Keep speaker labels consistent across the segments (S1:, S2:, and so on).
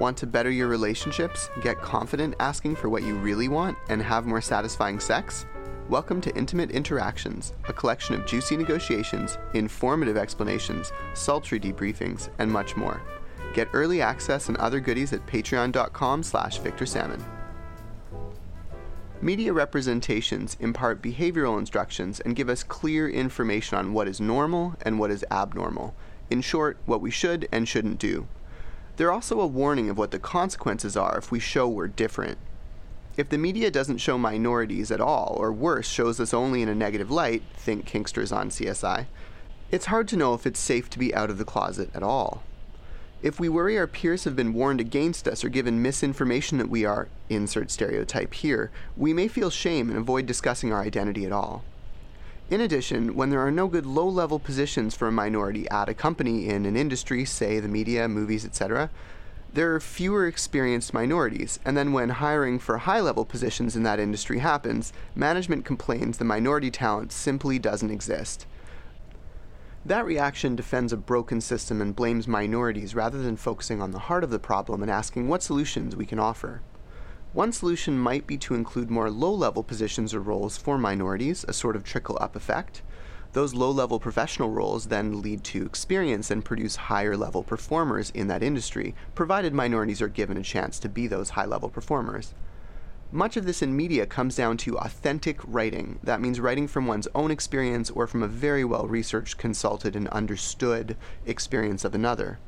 S1: Want to better your relationships, get confident asking for what you really want, and have more satisfying sex? Welcome to Intimate Interactions, a collection of juicy negotiations, informative explanations, sultry debriefings, and much more. Get early access and other goodies at patreon.com slash victorsalmon. Media representations impart behavioral instructions and give us clear information on what is normal and what is abnormal. In short, what we should and shouldn't do. They're also a warning of what the consequences are if we show we're different. If the media doesn't show minorities at all, or worse, shows us only in a negative light, think Kinksters on CSI, it's hard to know if it's safe to be out of the closet at all. If we worry our peers have been warned against us or given misinformation that we are, insert stereotype here, we may feel shame and avoid discussing our identity at all. In addition, when there are no good low level positions for a minority at a company in an industry, say the media, movies, etc., there are fewer experienced minorities, and then when hiring for high level positions in that industry happens, management complains the minority talent simply doesn't exist. That reaction defends a broken system and blames minorities rather than focusing on the heart of the problem and asking what solutions we can offer. One solution might be to include more low level positions or roles for minorities, a sort of trickle up effect. Those low level professional roles then lead to experience and produce higher level performers in that industry, provided minorities are given a chance to be those high level performers. Much of this in media comes down to authentic writing. That means writing from one's own experience or from a very well researched, consulted, and understood experience of another.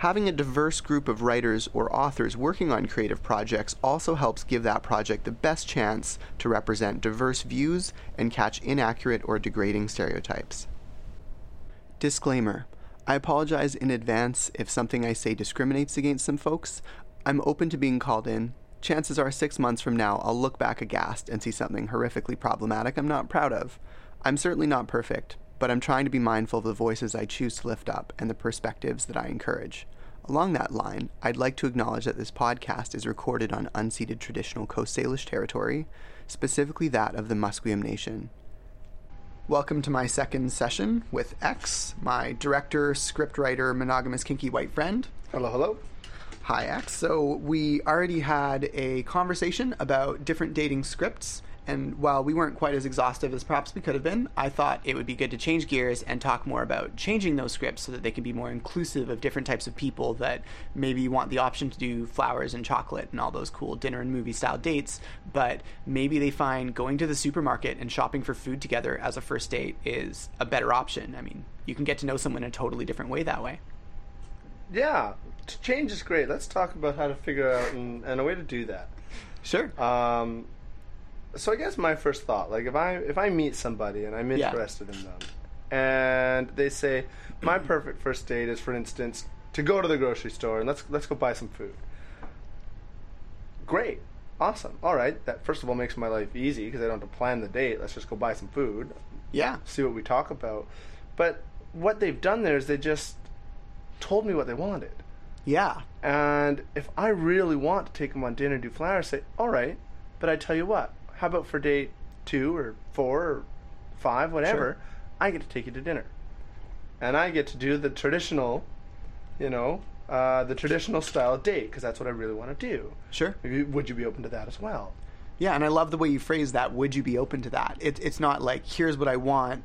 S1: Having a diverse group of writers or authors working on creative projects also helps give that project the best chance to represent diverse views and catch inaccurate or degrading stereotypes. Disclaimer I apologize in advance if something I say discriminates against some folks. I'm open to being called in. Chances are six months from now, I'll look back aghast and see something horrifically problematic I'm not proud of. I'm certainly not perfect, but I'm trying to be mindful of the voices I choose to lift up and the perspectives that I encourage. Along that line, I'd like to acknowledge that this podcast is recorded on unceded traditional Coast Salish territory, specifically that of the Musqueam Nation. Welcome to my second session with X, my director, scriptwriter, monogamous kinky white friend.
S2: Hello, hello.
S1: Hi, X. So, we already had a conversation about different dating scripts and while we weren't quite as exhaustive as perhaps we could have been, I thought it would be good to change gears and talk more about changing those scripts so that they can be more inclusive of different types of people that maybe want the option to do flowers and chocolate and all those cool dinner and movie style dates, but maybe they find going to the supermarket and shopping for food together as a first date is a better option. I mean, you can get to know someone in a totally different way that way.
S2: Yeah, change is great. Let's talk about how to figure out and, and a way to do that.
S1: Sure.
S2: Um, so I guess my first thought, like if I if I meet somebody and I'm
S1: Yeah.
S2: interested in them, and they say my perfect first date is, for instance, to go to the grocery store and let's let's go buy some food. Great, awesome. All right, that first of all makes my life easy because I don't have to plan the date. Let's just go buy some food,
S1: Yeah.
S2: see what we talk about. But what they've done there is they just told me what they wanted.
S1: Yeah.
S2: And if I really want to take them on dinner, do flowers, say, all right, but I tell you what, how about for date two or four or five, whatever,
S1: Sure.
S2: I get to take you to dinner. And I get to do the traditional, you know, uh, the traditional style date, because that's what I really want to do.
S1: Sure.
S2: Maybe- Would you be open to that as well?
S1: Yeah, and I love the way you phrase that. Would you be open to that? It, it's not like here's what I want,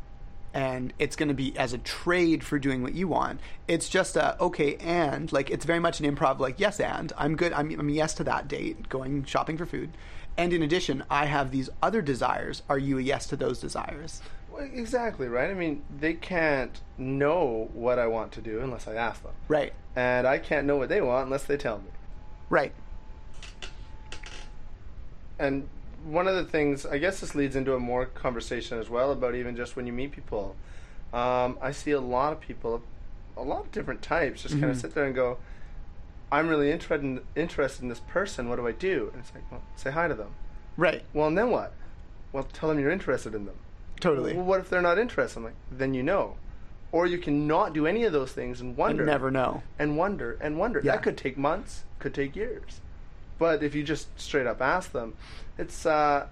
S1: and it's going to be as a trade for doing what you want. It's just a okay, and like it's very much an improv. Like yes, and I'm good. I'm, I'm yes to that date, going shopping for food, and in addition, I have these other desires. Are you a yes to those desires?
S2: Well, exactly, right? I mean, they can't know what I want to do unless I ask them.
S1: Right.
S2: And I can't know what they want unless they tell me.
S1: Right.
S2: and one of the things I guess this leads into a more conversation as well about even just when you meet people. Um, I see a lot of people, a lot of different types, just kind of sit there and go, "I'm really interested in, interested in this person. What do I do?" And it's like, well, say hi to them.
S1: Right.
S2: Well, and then what? Well, tell them you're interested in them.
S1: Totally.
S2: Well, what if they're not interested? I'm like, then you know. Or you can not do any of those things and wonder.
S1: And never know.
S2: And wonder and wonder.
S1: Yeah.
S2: That could take months, could take years. But if you just straight up ask them, it's uh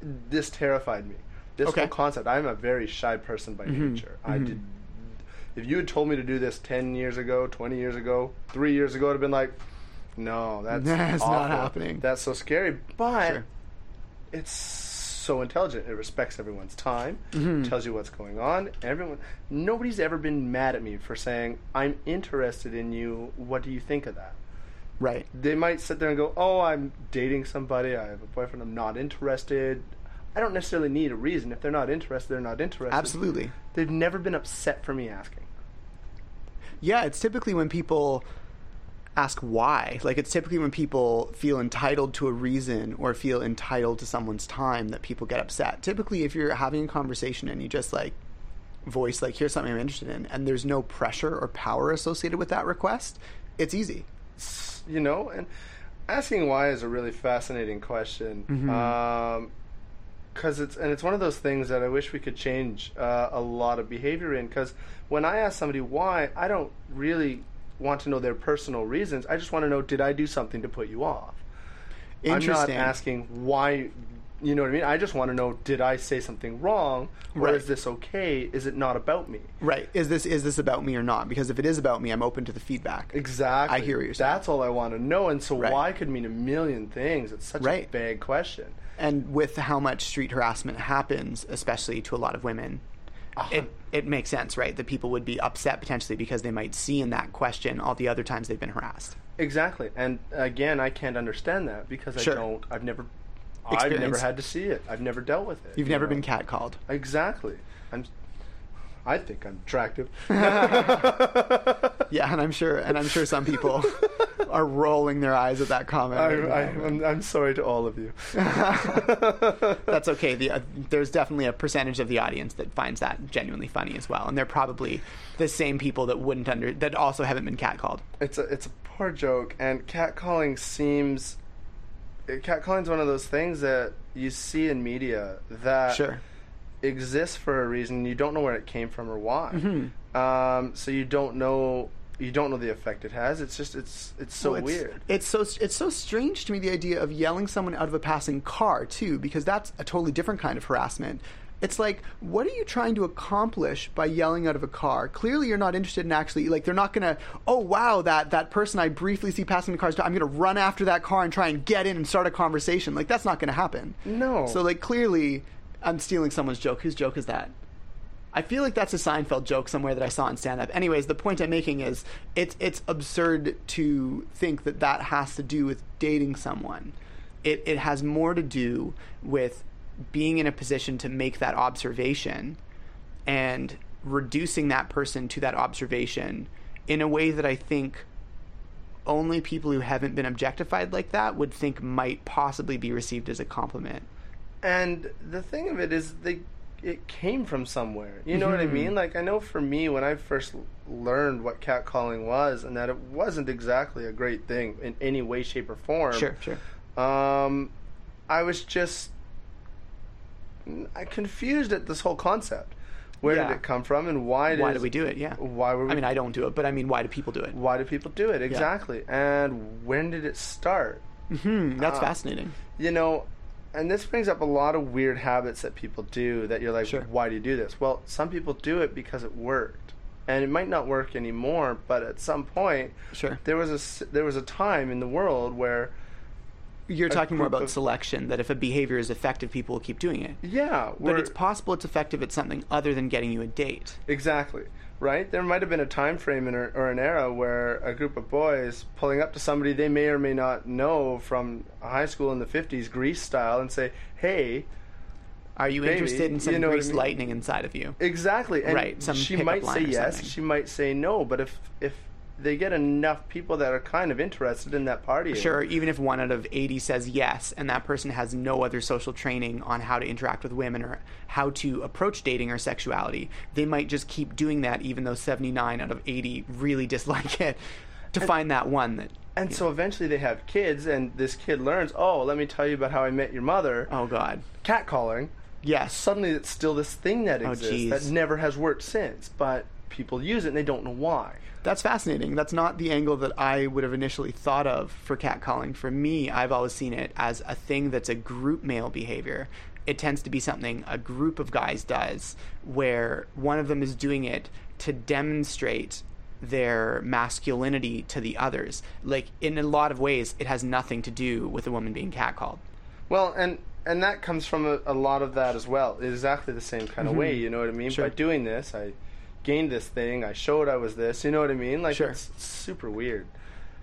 S2: this terrified me. This
S1: Okay.
S2: whole concept. I'm a very shy person by
S1: Mhm.
S2: nature. I
S1: Mhm.
S2: did if you had told me to do this 10 years ago, 20 years ago, three years ago, I'd have been like, no, that's,
S3: That's not happening.
S2: That's so scary. But
S3: Sure.
S2: it's so intelligent. It respects everyone's time,
S3: Mm-hmm.
S2: tells you what's going on. Everyone, nobody's ever been mad at me for saying, I'm interested in you. What do you think of that?
S3: Right.
S2: they might sit there and go, "Oh, I'm dating somebody. I have a boyfriend. I'm not interested." I don't necessarily need a reason. If they're not interested, they're not interested.
S3: Absolutely.
S2: They've never been upset for me asking.
S3: Yeah, it's typically when people ask why. Like it's typically when people feel entitled to a reason or feel entitled to someone's time that people get upset. Typically if you're having a conversation and you just like voice like here's something I'm interested in and there's no pressure or power associated with that request, it's easy.
S2: You know, and asking why is a really fascinating question.
S3: Mm-hmm.
S2: Because it's and it's one of those things that I wish we could change uh, a lot of behavior in. Because when I ask somebody why, I don't really want to know their personal reasons. I just want to know did I do something to put you off. I'm not asking why. You know what I mean? I just want to know: Did I say something wrong, or
S3: Right.
S2: is this okay? Is it not about me?
S3: Right. Is this is this about me or not? Because if it is about me, I'm open to the feedback.
S2: Exactly.
S3: I hear you're.
S2: That's all I want to know. And so,
S3: Right.
S2: why could mean a million things. It's such
S3: Right.
S2: a big question.
S3: and with how much street harassment happens, especially to a lot of women, uh-huh. it it makes sense, right? That people would be upset potentially because they might see in that question all the other times they've been harassed.
S2: Exactly. And again, I can't understand that because
S3: Sure.
S2: I don't. I've never. I've never had to see it. I've never dealt with it.
S3: You've
S2: you
S3: never
S2: know?
S3: been catcalled.
S2: Exactly. I'm. I think I'm attractive.
S3: Yeah, and I'm sure, and I'm sure some people are rolling their eyes at that comment.
S2: I, I, I'm, I'm sorry to all of you.
S3: That's okay. The, uh, there's definitely a percentage of the audience that finds that genuinely funny as well, and they're probably the same people that wouldn't under that also haven't been catcalled.
S2: It's a it's a poor joke, and catcalling seems. Catcalling's one of those things that you see in media that
S3: Sure.
S2: exists for a reason. You don't know where it came from or why.
S3: Mm-hmm.
S2: Um, so you don't know you don't know the effect it has. It's just it's it's so
S3: Well, it's,
S2: weird.
S3: It's so it's so strange to me the idea of yelling someone out of a passing car too, because that's a totally different kind of harassment. It's like, what are you trying to accomplish by yelling out of a car? Clearly, you're not interested in actually like they're not gonna. Oh wow, that that person I briefly see passing the cars. I'm gonna run after that car and try and get in and start a conversation. Like that's not gonna happen.
S2: No.
S3: So like clearly, I'm stealing someone's joke. Whose joke is that? I feel like that's a Seinfeld joke somewhere that I saw in stand up. Anyways, the point I'm making is it's it's absurd to think that that has to do with dating someone. It it has more to do with being in a position to make that observation and reducing that person to that observation in a way that I think only people who haven't been objectified like that would think might possibly be received as a compliment.
S2: And the thing of it is, they it came from somewhere. You know what I
S3: Mm-hmm.
S2: mean? Like I know for me, when I first learned what catcalling was, and that it wasn't exactly a great thing in any way, shape, or form.
S3: Sure, sure.
S2: Um, I was just confused at this whole concept. Where
S3: Yeah.
S2: did it come from, and why?
S3: Why
S2: does-
S3: do we do it? Yeah.
S2: Why were we?
S3: I mean, I don't do it, but I mean, why do people do it?
S2: why do people do it exactly? And when did it start?
S3: Hmm, that's
S2: Uh,
S3: fascinating.
S2: you know, and this brings up a lot of weird habits that people do that you're like,
S3: Sure.
S2: why do you do this? Well, some people do it because it worked. And it might not work anymore, but at some point,
S3: Sure.
S2: there was a there was a time in the world where,
S3: You're talking more about
S2: of-
S3: selection, that if a behavior is effective, people will keep doing it.
S2: yeah,
S3: But it's possible it's effective at something other than getting you a date.
S2: exactly right. There might have been a time frame in, or, or an era where a group of boys pulling up to somebody they may or may not know from high school in the '50s, Grease style, and say, "Hey."
S3: Are you
S2: Maybe,
S3: interested in some
S2: you know what I
S3: grease
S2: mean?
S3: lightning inside of you?
S2: Exactly. And
S3: Right, some
S2: she might say yes,
S3: something.
S2: she might say no, but if if they get enough people that are kind of interested in that party.
S3: Sure, even if one out of 80 says yes, and that person has no other social training on how to interact with women or how to approach dating or sexuality, they might just keep doing that even though 79 out of 80 really dislike it to find that one that.
S2: And so eventually they have kids, and this kid learns, oh, let me tell you about how I met your mother.
S3: Oh, God.
S2: Catcalling.
S3: Yes.
S2: Suddenly it's still this thing that
S3: Oh,
S2: exists
S3: geez.
S2: that never has worked since, but people use it and they don't know why.
S3: That's fascinating. That's not the angle that I would have initially thought of for catcalling. For me, I've always seen it as a thing that's a group male behavior. It tends to be something a group of guys does where one of them is doing it to demonstrate their masculinity to the others. Like in a lot of ways, it has nothing to do with a woman being catcalled.
S2: Well, and and that comes from a, a lot of that as well. Exactly the same kind of way. You know what I mean?
S3: Mm-hmm. Sure.
S2: By doing this, I gained this thing. I showed I was this. You know what I mean? Like
S3: Sure.
S2: it's super weird.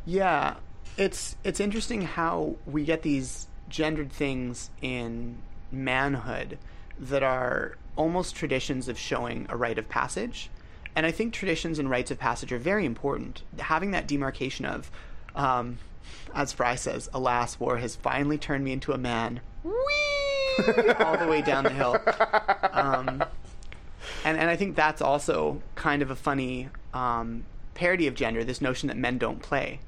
S3: Yeah, it's it's interesting how we get these gendered things in manhood that are almost traditions of showing a rite of passage. And I think traditions and rites of passage are very important. Having that demarcation of, um, as Fry says, alas, war has finally turned me into a man. Whee! all the way down the hill. Um, and and I think that's also kind of a funny um, parody of gender. This notion that men don't play,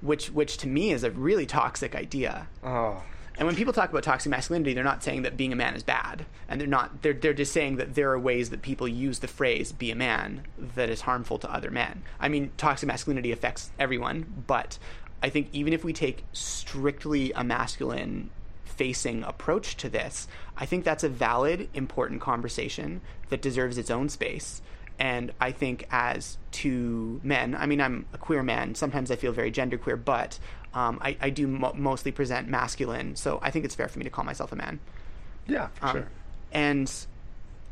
S3: which which to me is a really toxic idea.
S2: Oh,
S3: And when people talk about toxic masculinity, they're not saying that being a man is bad, and they're not. They're they're just saying that there are ways that people use the phrase "be a man" that is harmful to other men. I mean, toxic masculinity affects everyone, but I think even if we take strictly a masculine facing approach to this, I think that's a valid, important conversation that deserves its own space. And I think as two men, I mean, I'm a queer man. Sometimes I feel very genderqueer, but um, I, I do mo- mostly present masculine. So I think it's fair for me to call myself a man.
S2: yeah, for
S3: Um,
S2: sure.
S3: And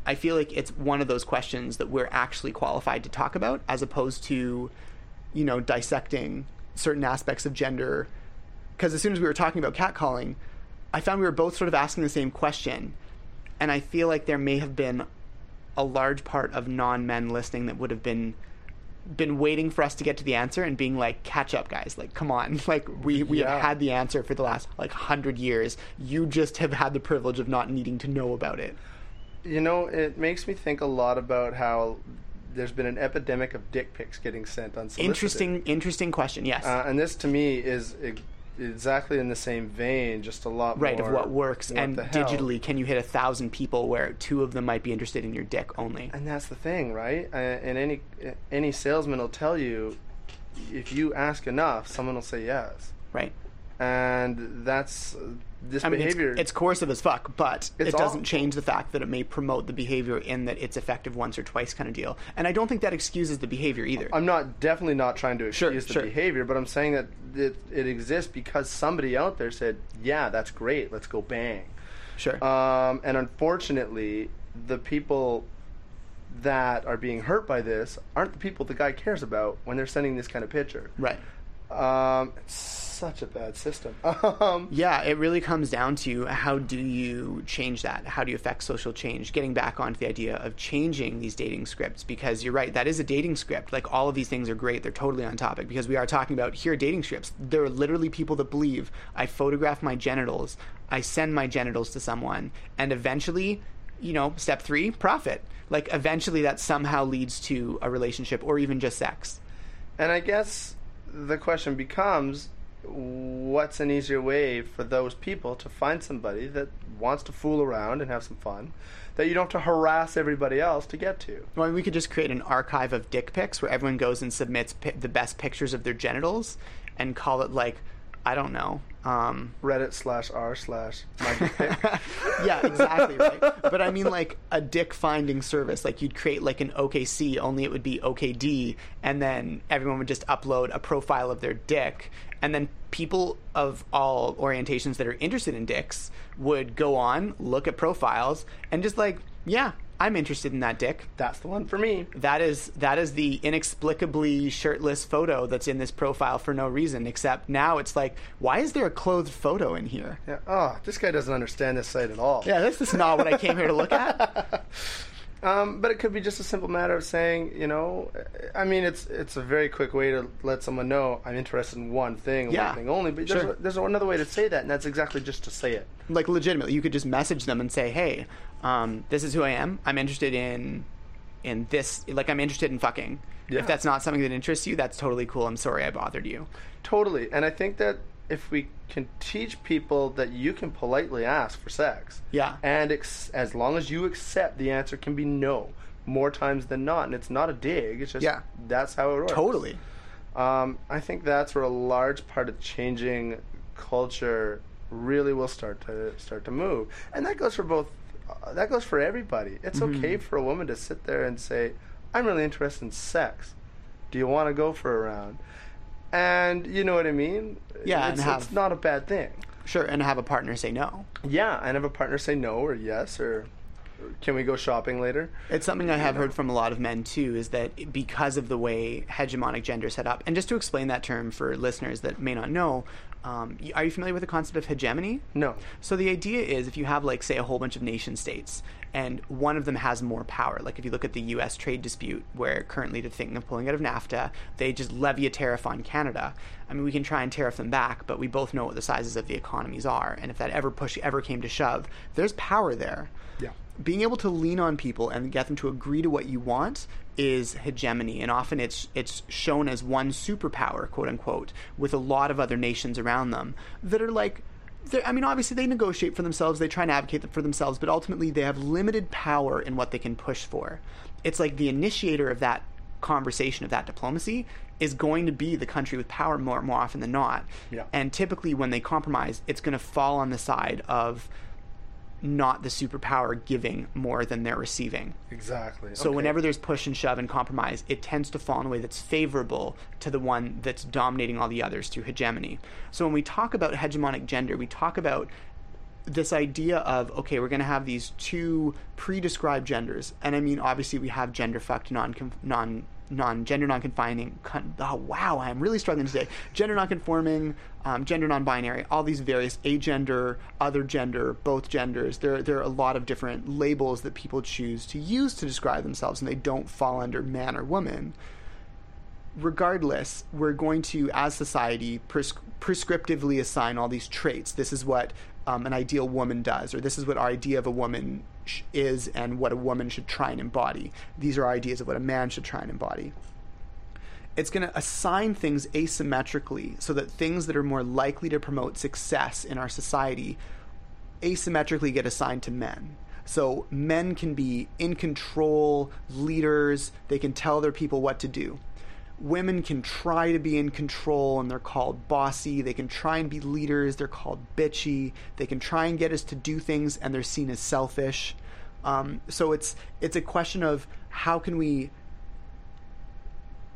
S3: I feel like it's one of those questions that we're actually qualified to talk about, as opposed to, you know, dissecting certain aspects of gender. Because as soon as we were talking about catcalling, I found we were both sort of asking the same question, and I feel like there may have been a large part of non-men listening that would have been been waiting for us to get to the answer and being like catch up guys. Like come on. Like we we
S2: Yeah.
S3: have had the answer for the last like 100 years. You just have had the privilege of not needing to know about it.
S2: You know, it makes me think a lot about how there's been an epidemic of dick pics getting sent on
S3: interesting interesting question yes.
S2: Uh, and this to me is exactly in the same vein, just a lot
S3: right
S2: more.
S3: of what works
S2: what
S3: and digitally can you hit a thousand people where two of them might be interested in your dick only
S2: And that's the thing, right? And any any salesman will tell you, if you ask enough, someone will say yes.
S3: right
S2: And that's this
S3: I mean,
S2: behavior.
S3: it's, it's coercive as fuck, but
S2: It's
S3: it doesn't change the fact that it may promote the behavior in that it's effective once or twice kind of deal. And I don't think that excuses the behavior either.
S2: I'm not definitely not trying to
S3: Sure,
S2: excuse the
S3: sure.
S2: behavior, but I'm saying that it, it exists because somebody out there said, "Yeah, that's great. Let's go bang."
S3: sure.
S2: Um, and unfortunately, the people that are being hurt by this aren't the people the guy cares about when they're sending this kind of picture.
S3: right.
S2: Um, it's such a bad system. Um,
S3: Yeah, it really comes down to how do you change that? How do you affect social change? Getting back onto the idea of changing these dating scripts because you're right, that is a dating script. Like all of these things are great, they're totally on topic because we are talking about here are dating scripts. There are literally people that believe I photograph my genitals, I send my genitals to someone, and eventually, you know, step three, profit. Like eventually that somehow leads to a relationship or even just sex.
S2: And I guess the question becomes what's an easier way for those people to find somebody that wants to fool around and have some fun that you don't have to harass everybody else to get to?
S3: Well, we could just create an archive of dick pics where everyone goes and submits pi- the best pictures of their genitals and call it like, I don't know. Um,
S2: Reddit slash r slash my dick
S3: yeah, exactly right. But I mean, like a dick finding service. Like you'd create like an OKC, only it would be OKD, and then everyone would just upload a profile of their dick, and then people of all orientations that are interested in dicks would go on, look at profiles, and just like, yeah, I'm interested in that dick.
S2: That's the one for me.
S3: That is that is the inexplicably shirtless photo that's in this profile for no reason. Except now it's like, why is there a clothed photo in here?
S2: Yeah. Oh, this guy doesn't understand this site at all.
S3: Yeah, this is not what I came here to look at.
S2: Um, but it could be just a simple matter of saying, you know, I mean, it's it's a very quick way to let someone know I'm interested in one thing,
S3: Yeah,
S2: one thing only. But there's,
S3: sure.
S2: a, there's another way to say that, and that's exactly just to say it.
S3: Like legitimately, you could just message them and say, "Hey, um, this is who I am. I'm interested in in this. Like, I'm interested in fucking.
S2: Yeah.
S3: If that's not something that interests you, that's totally cool. I'm sorry I bothered you.
S2: Totally. And I think that if we can teach people that you can politely ask for sex,
S3: Yeah.
S2: and ex- as long as you accept, the answer can be no more times than not, and it's not a dig. It's just
S3: Yeah.
S2: that's how it works.
S3: Totally.
S2: Um, I think that's where a large part of changing culture really will start to start to move, and that goes for both. Uh, that goes for everybody. It's
S3: Mm-hmm.
S2: okay for a woman to sit there and say, I'm really interested in sex. Do you want to go for a round? And you know what I mean?
S3: Yeah,
S2: it's,
S3: and have-
S2: it's not a bad thing.
S3: Sure, and have a partner say no.
S2: Yeah, and have a partner say no or yes or can we go shopping later?
S3: It's something I have heard from a lot of men too, is that because of the way hegemonic gender is set up, and just to explain that term for listeners that may not know, um, are you familiar with the concept of hegemony?
S2: No.
S3: So the idea is if you have like say a whole bunch of nation states and one of them has more power, like if you look at the US trade dispute where currently they're thinking of pulling out of NAFTA, they just levy a tariff on Canada. I mean we can try and tariff them back, but we both know what the sizes of the economies are and if that ever push ever came to shove, there's power there.
S2: Yeah.
S3: Being able to lean on people and get them to agree to what you want is hegemony and often it's it's shown as one superpower, quote unquote, with a lot of other nations around them that are like I mean, obviously they negotiate for themselves, they try and advocate for themselves, but ultimately they have limited power in what they can push for. It's like the initiator of that conversation, of that diplomacy, is going to be the country with power more more often than not.
S2: Yeah.
S3: And typically, when they compromise, it's going to fall on the side of not the superpower giving more than they're receiving.
S2: Exactly.
S3: So
S2: Okay.
S3: whenever there's push and shove and compromise, it tends to fall in a way that's favorable to the one that's dominating all the others through hegemony. So when we talk about hegemonic gender, we talk about this idea of okay, we're going to have these two pre-described genders, and I mean obviously we have gender fucked non non non gender non-confining. Con- oh wow, I'm really struggling today. Gender non-conforming, um, gender non-binary, all these various agender, other gender, both genders. There there are a lot of different labels that people choose to use to describe themselves, and they don't fall under man or woman regardless, we're going to, as society, pres- prescriptively assign all these traits. This is what um, an ideal woman does, or this is what our idea of a woman is, and what a woman should try and embody. These are ideas of what a man should try and embody. It's going to assign things asymmetrically so that things that are more likely to promote success in our society asymmetrically get assigned to men. So men can be in control, leaders, they can tell their people what to do. Women can try to be in control and they're called bossy. They can try and be leaders, they're called bitchy. They can try and get us to do things and they're seen as selfish. Um, so it's it's a question of how can we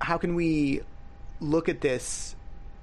S3: how can we look at this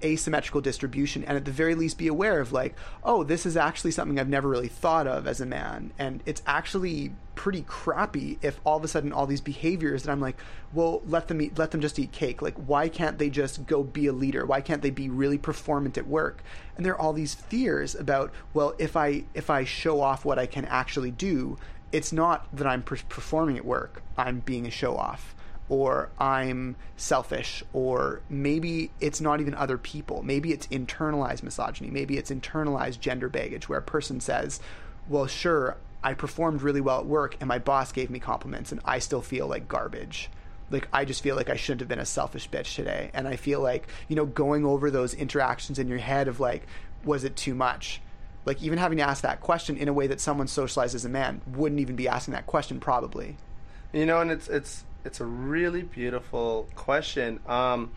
S3: asymmetrical distribution and at the very least be aware of like oh this is actually something i've never really thought of as a man. And it's actually pretty crappy if all of a sudden all these behaviors that i'm like well let them eat let them just eat cake. Like why can't they just go be a leader? Why can't they be really performant at work? And there are all these fears about well if i if i show off what i can actually do it's not that i'm per- performing at work i'm being a show off or I'm selfish, or maybe it's not even other people. Maybe it's internalized misogyny. Maybe it's internalized gender baggage where a person says, Well, sure, I performed really well at work and my boss gave me compliments and I still feel like garbage. Like, I just feel like I shouldn't have been a selfish bitch today. And I feel like, you know, going over those interactions in your head of like, was it too much? Like, even having to ask that question in a way that someone socialized as a man wouldn't even be asking that question, probably.
S2: You know, and it's it's it's a really beautiful question. Um,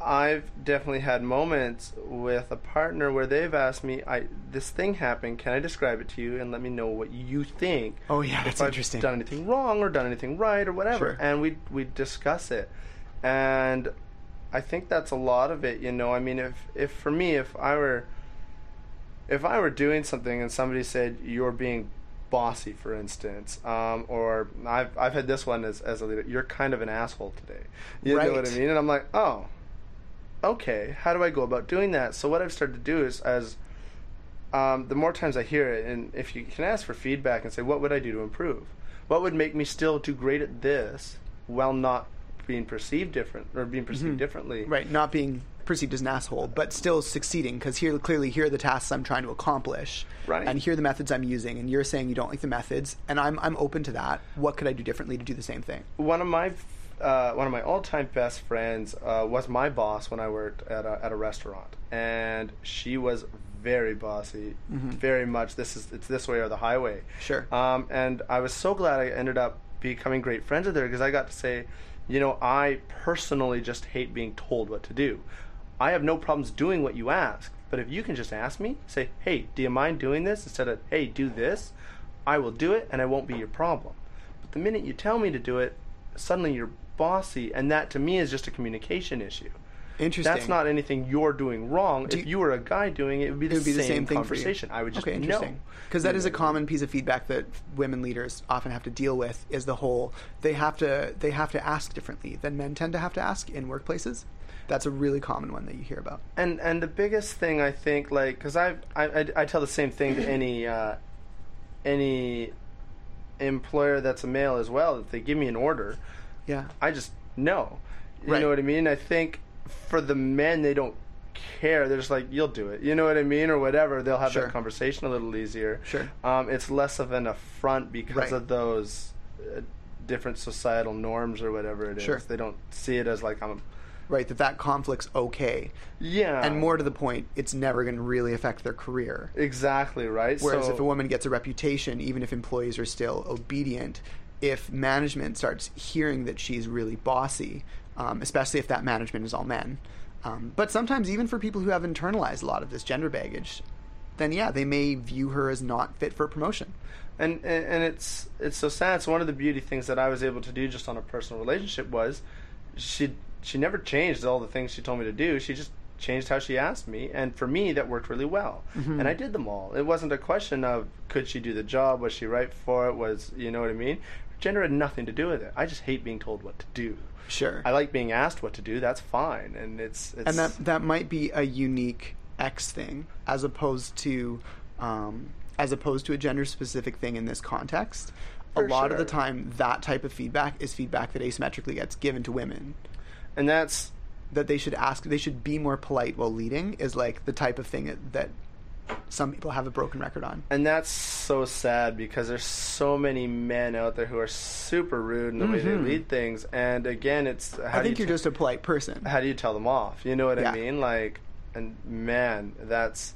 S2: I've definitely had moments with a partner where they've asked me, "I this thing happened. Can I describe it to you and let me know what you think?"
S3: Oh, yeah,
S2: if
S3: that's
S2: I've
S3: interesting.
S2: done anything wrong or done anything right or whatever,
S3: Sure.
S2: and we we discuss it, and I think that's a lot of it. You know, I mean, if if for me, if I were if I were doing something and somebody said you're being bossy, for instance, um, or I've I've had this one as as a leader, you're kind of an asshole today. You know what I mean? And I'm like, oh, okay. How do I go about doing that? So what I've started to do is as um, the more times I hear it, and if you can ask for feedback and say, what would I do to improve? What would make me still do great at this while not being perceived different or being perceived differently?
S3: Right, not being perceived as an asshole, but still succeeding because here clearly here are the tasks I'm trying to accomplish,
S2: Right.
S3: And here are the methods I'm using, and you're saying you don't like the methods, and I'm I'm open to that. What could I do differently to do the same thing?
S2: one of my uh, one of my all-time best friends uh, was my boss when I worked at a, at a restaurant, and she was very bossy, very much. This is it's this way or the highway.
S3: Sure.
S2: Um, and I was so glad I ended up becoming great friends with her because I got to say, you know, I personally just hate being told what to do. I have no problems doing what you ask, but if you can just ask me, say, hey, do you mind doing this instead of hey, do this, I will do it, and I won't be your problem. But the minute you tell me to do it, suddenly you're bossy, and that to me is just a communication issue.
S3: Interesting.
S2: That's not anything you're doing wrong.
S3: Do
S2: if
S3: you-
S2: were a guy doing it, it would be the,
S3: would be the
S2: same,
S3: same thing for you.
S2: conversation. I would just
S3: okay, interesting. Because that is a common piece of feedback that women leaders often have to deal with is the whole they have to they have to ask differently than men tend to have to ask in workplaces. That's a really common one that you hear about.
S2: And and the biggest thing I think, like, because I, I I tell the same thing to any uh, any employer that's a male as well. If they give me an order,
S3: Yeah.
S2: I just know. You
S3: Right.
S2: know what I mean? I think for the men, they don't care. They're just like, "You'll do it." You know what I mean, or whatever. They'll have
S3: Sure.
S2: that conversation a little easier.
S3: Sure.
S2: Um, it's less of an affront because
S3: Right.
S2: of those uh, different societal norms or whatever it is.
S3: Sure.
S2: They don't see it as like I'm.
S3: Right, that that conflict's okay.
S2: Yeah.
S3: And more to the point, it's never going to really affect their career.
S2: Exactly right.
S3: Whereas
S2: so,
S3: if a woman gets a reputation, even if employees are still obedient, if management starts hearing that she's really bossy, um, especially if that management is all men, um, but sometimes even for people who have internalized a lot of this gender baggage, then yeah, they may view her as not fit for promotion.
S2: and, and and it's it's so sad. It's one of the beauty things that I was able to do just on a personal relationship was she she never changed all the things she told me to do. She just changed how she asked me, and for me that worked really well.
S3: Mm-hmm.
S2: And I did them all. It wasn't a question of could she do the job, was she right for it, was you know what I mean. Gender had nothing to do with it. I just hate being told what to do.
S3: Sure.
S2: I like being asked what to do. That's fine, and it's, it's
S3: and that that might be a unique X thing as opposed to um, as opposed to a gender specific thing in this context.
S2: For
S3: a lot of the time, that type of feedback is feedback that asymmetrically gets given to women.
S2: and that's
S3: That they should ask, they should be more polite while leading is like the type of thing that, that some people have a broken record on.
S2: And that's so sad because there's so many men out there who are super rude in the way they
S3: Mhm.
S2: lead things. And again, it's how
S3: I think
S2: you
S3: you're just a polite person.
S2: how do you tell them off? You know what
S3: Yeah.
S2: I mean? Like, and man, that's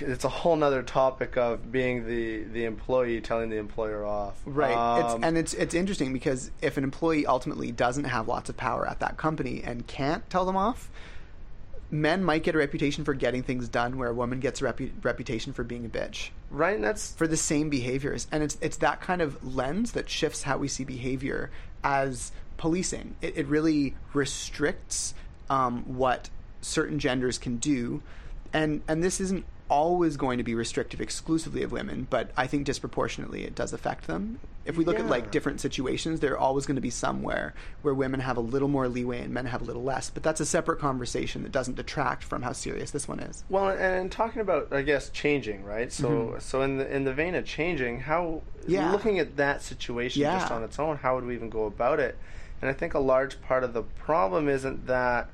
S2: it's a whole nother topic of being the the employee telling the employer off.
S3: Right. it's,
S2: Um,
S3: and it's it's interesting because if an employee ultimately doesn't have lots of power at that company and can't tell them off, men might get a reputation for getting things done where a woman gets a repu- reputation for being a bitch
S2: right, and that's
S3: for the same behaviors. And it's it's that kind of lens that shifts how we see behavior as policing. It, it really restricts um, what certain genders can do, and and this isn't always going to be restrictive exclusively of women, but I think disproportionately it does affect them. If we look at like different situations, there are always going to be somewhere where women have a little more leeway and men have a little less. But that's a separate conversation that doesn't detract from how serious this one is.
S2: Well, and, and talking about, I guess, changing, right? So, so in the in the vein of changing, how
S3: Mm-hmm. Yeah.
S2: looking at that situation
S3: Yeah.
S2: just on its own, how would we even go about it? And I think a large part of the problem isn't that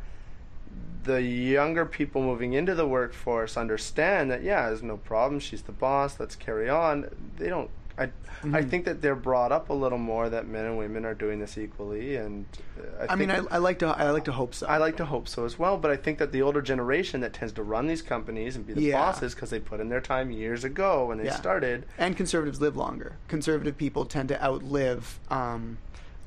S2: the younger people moving into the workforce understand that yeah, there's no problem. She's the boss. Let's carry on. They don't. I, I
S3: Mm-hmm.
S2: think that they're brought up a little more that men and women are doing this equally, and uh, I,
S3: I mean, I, I like to I like to hope so.
S2: I like to hope so as well, but I think that the older generation that tends to run these companies and be the
S3: Yeah.
S2: bosses because they put in their time years ago when they
S3: Yeah.
S2: started.
S3: and conservatives live longer. Conservative people tend to outlive um,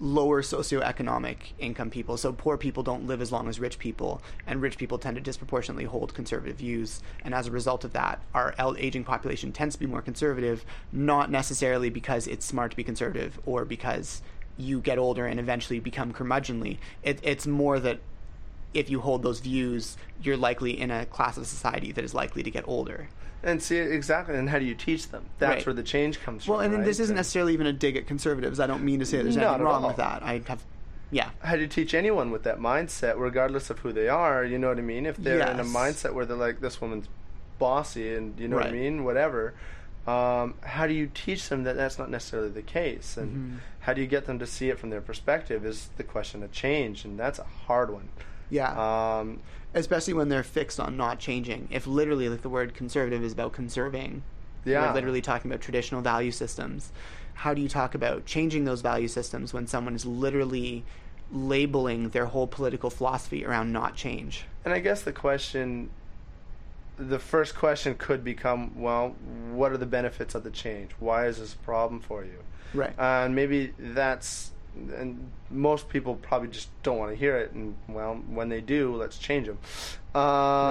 S3: lower socioeconomic income people. So poor people don't live as long as rich people, and rich people tend to disproportionately hold conservative views. And as a result of that, our aging population tends to be more conservative, not necessarily because it's smart to be conservative or because you get older and eventually become curmudgeonly. It, it's more that if you hold those views, you're likely in a class of society that is likely to get older.
S2: And see exactly, and how do you teach them? That's
S3: Right.
S2: where the change comes
S3: Well,
S2: from.
S3: Well, and
S2: right?
S3: this isn't necessarily even a dig at conservatives. I don't mean to say there's anything wrong
S2: all.
S3: with that. I have, yeah,
S2: How do you teach anyone with that mindset, regardless of who they are? You know what I mean? If they're in a mindset where they're like, "This woman's bossy," and you know what I mean, whatever. Um, how do you teach them that that's not necessarily the case, and
S3: Mm-hmm.
S2: how do you get them to see it from their perspective? Is the question of change, and that's a hard one.
S3: yeah.
S2: Um,
S3: Especially when they're fixed on not changing. If literally, like the word conservative is about conserving,
S2: Yeah.
S3: we're literally talking about traditional value systems. How do you talk about changing those value systems when someone is literally labeling their whole political philosophy around not change?
S2: And I guess the question, the first question could become, well, what are the benefits of the change? Why is this a problem for you?
S3: Right.
S2: Uh, and maybe that's, and most people probably just don't want to hear it. And well, when they do, let's change them, um,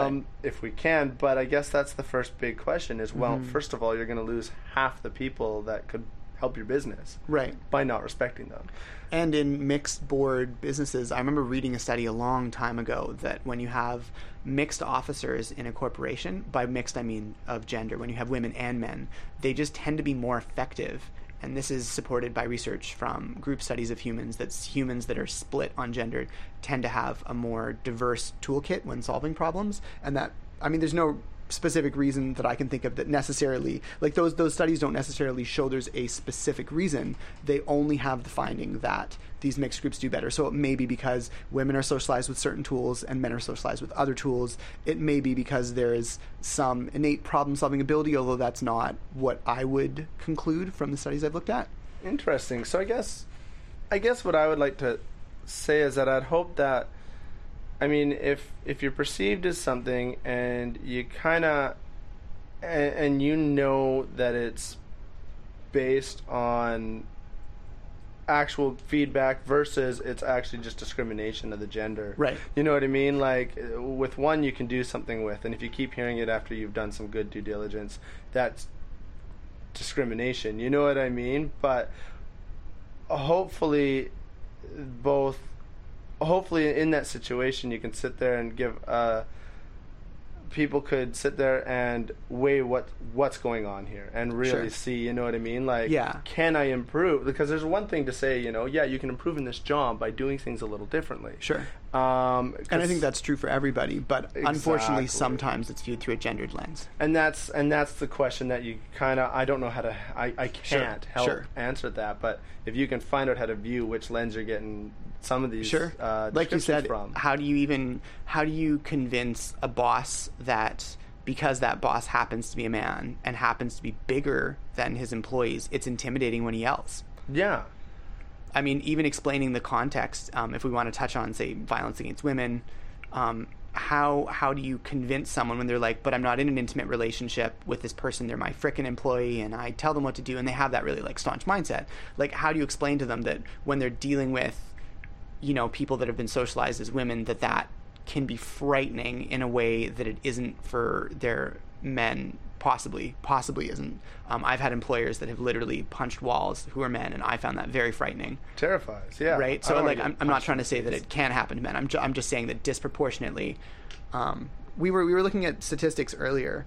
S3: Right.
S2: if we can. But I guess that's the first big question: is well,
S3: Mhm.
S2: first of all, you're going to lose half the people that could help your business
S3: Right.
S2: by not respecting them.
S3: And in mixed board businesses, I remember reading a study a long time ago that when you have mixed officers in a corporation, by mixed I mean of gender, when you have women and men, they just tend to be more effective. And this is supported by research from group studies of humans that humans that are split on gender tend to have a more diverse toolkit when solving problems. And that, I mean, there's no specific reason that I can think of that necessarily like those those studies don't necessarily show there's a specific reason. They only have the finding that these mixed groups do better. So it may be because women are socialized with certain tools and men are socialized with other tools. It may be because there is some innate problem solving ability, although that's not what I would conclude from the studies I've looked at.
S2: Interesting. So I guess, I guess what I would like to say is that I'd hope that, I mean, if if you're perceived as something and you kind of, and, and you know that it's based on actual feedback versus it's actually just discrimination of the gender.
S3: Right.
S2: You know what I mean? Like with one you can do something with and if you keep hearing it after you've done some good due diligence, that's discrimination. You know what I mean? But hopefully both hopefully in that situation you can sit there and give uh people could sit there and weigh what what's going on here and really
S3: Sure.
S2: see you know what i mean like
S3: Yeah.
S2: can i improve because there's one thing to say you know yeah you can improve in this job by doing things a little differently
S3: Sure.
S2: Um
S3: And I think that's true for everybody, but unfortunately sometimes it's viewed through a gendered lens.
S2: and that's and that's the question that you kind of I don't know how to I, I can't help
S3: sure.
S2: answer that but if you can find out how to view which lens you're getting some of these
S3: Sure.
S2: uh,
S3: like you said,
S2: from
S3: how do you even how do you convince a boss that because that boss happens to be a man and happens to be bigger than his employees, it's intimidating when he yells?
S2: yeah
S3: I mean, even explaining the context, um, if we want to touch on, say, violence against women, um, how how do you convince someone when they're like, "But I'm not in an intimate relationship with this person. They're my frickin' employee, and I tell them what to do," and they have that really like staunch mindset. Like, how do you explain to them that when they're dealing with, you know, people that have been socialized as women, that that can be frightening in a way that it isn't for their men possibly possibly isn't. Um, i've had employers that have literally punched walls who are men and i found that very frightening.
S2: Terrifies yeah.
S3: Right? So like I'm, I'm not trying to say that it can happen to men. I'm, ju- I'm just saying that disproportionately um, we were we were looking at statistics earlier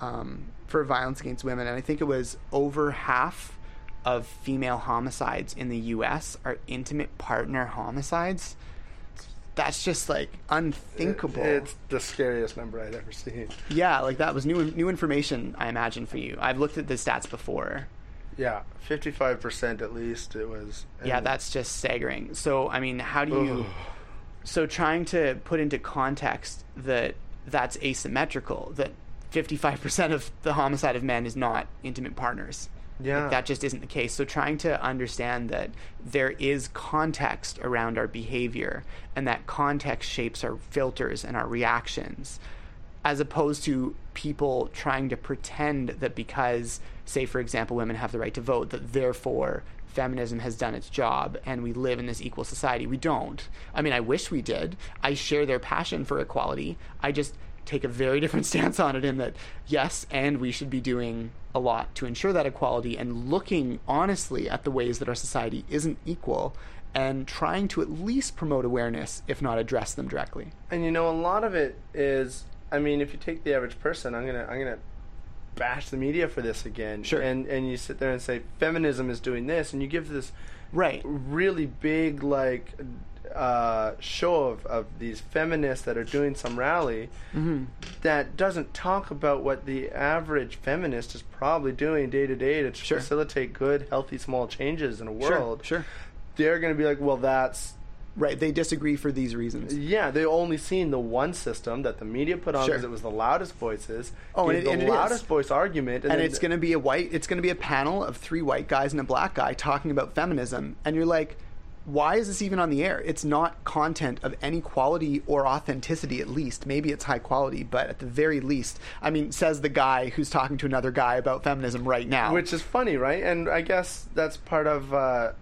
S3: um, for violence against women and i think it was over half of female homicides in the us are intimate partner homicides that's just like unthinkable.
S2: It's the scariest number I'd ever seen.
S3: Yeah like that was new new information i imagine for you. I've looked at the stats before.
S2: Yeah 55% at least it was
S3: yeah that's just staggering. So i mean how do you
S2: Ugh.
S3: so trying to put into context that that's asymmetrical that 55% of the homicide of men is not intimate partners
S2: Yeah.
S3: Like, that just isn't the case. So trying to understand that there is context around our behavior and that context shapes our filters and our reactions as opposed to people trying to pretend that because say for example women have the right to vote that therefore feminism has done its job and we live in this equal society. We don't. I mean i wish we did. I share their passion for equality. I just take a very different stance on it in that yes and we should be doing a lot to ensure that equality and looking honestly at the ways that our society isn't equal and trying to at least promote awareness if not address them directly
S2: And you know, a lot of it is. I mean, if you take the average person, I'm gonna I'm gonna bash the media for this again.
S3: Sure.
S2: And and you sit there and say feminism is doing this, and you give this
S3: right
S2: really big like uh, show of, of these feminists that are doing some rally
S3: Mm-hmm.
S2: that doesn't talk about what the average feminist is probably doing day to day to
S3: Sure.
S2: facilitate good, healthy, small changes in a world.
S3: sure sure
S2: They're going to be like, well, that's
S3: Right, they disagree for these reasons.
S2: Yeah, they only seen the one system that the media put on
S3: Sure.
S2: because it was the loudest voices.
S3: Oh, and it- and
S2: the
S3: is.
S2: loudest voice argument, and,
S3: And it's going to be a white it's going to be a panel of three white guys and a black guy talking about feminism and you're like why is this even on the air? It's not content of any quality or authenticity at least. Maybe it's high quality, but at the very least, I mean, says the guy who's talking to another guy about feminism right now.
S2: which is funny, right? And I guess that's part of uh,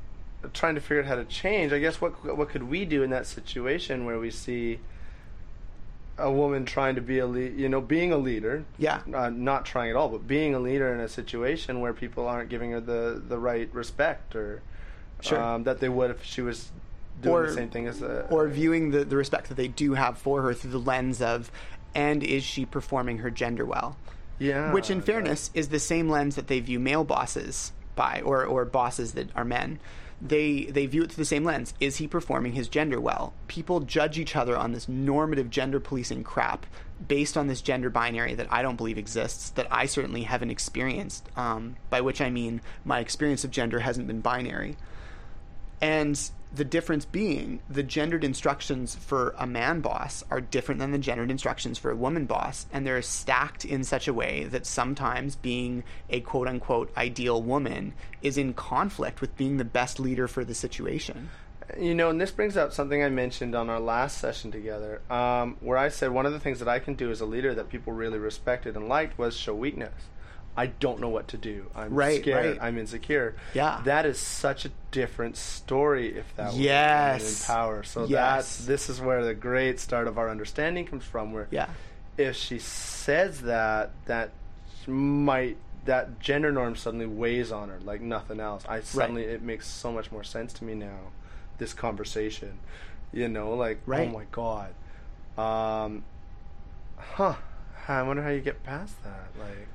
S2: trying to figure out how to change. I guess what what could we do in that situation where we see a woman trying to be a lead, you know, being a leader.
S3: Yeah.
S2: Uh, not trying at all, but being a leader in a situation where people aren't giving her the the right respect or
S3: Sure.
S2: um, that they would if she was doing
S3: Or-
S2: the same thing as a
S3: or viewing the, the respect that they do have for her through the lens of and is she performing her gender well?
S2: Yeah.
S3: which in fairness is the same lens that they view male bosses by or, or bosses that are men. They they view it through the same lens. Is he performing his gender well? People judge each other on this normative gender policing crap based on this gender binary that i don't believe exists that i certainly haven't experienced um, by which i mean my experience of gender hasn't been binary and the difference being the gendered instructions for a man boss are different than the gendered instructions for a woman boss. And they're stacked in such a way that sometimes being a quote unquote ideal woman is in conflict with being the best leader for the situation.
S2: You know, and this brings up something I mentioned on our last session together, um, where I said one of the things that I can do as a leader that people really respected and liked was show weakness. I don't know what to do. I'm
S3: Right,
S2: scared.
S3: right.
S2: I'm insecure.
S3: Yeah.
S2: That is such a different story if that was
S3: Yes.
S2: in power. So
S3: Yes.
S2: that's this is where the great start of our understanding comes from where
S3: Yeah.
S2: if she says that, that might that gender norm suddenly weighs on her like nothing else. I suddenly it makes so much more sense to me now. This conversation, you know, like
S3: Right.
S2: oh my god, um, huh? I wonder how you get past that, like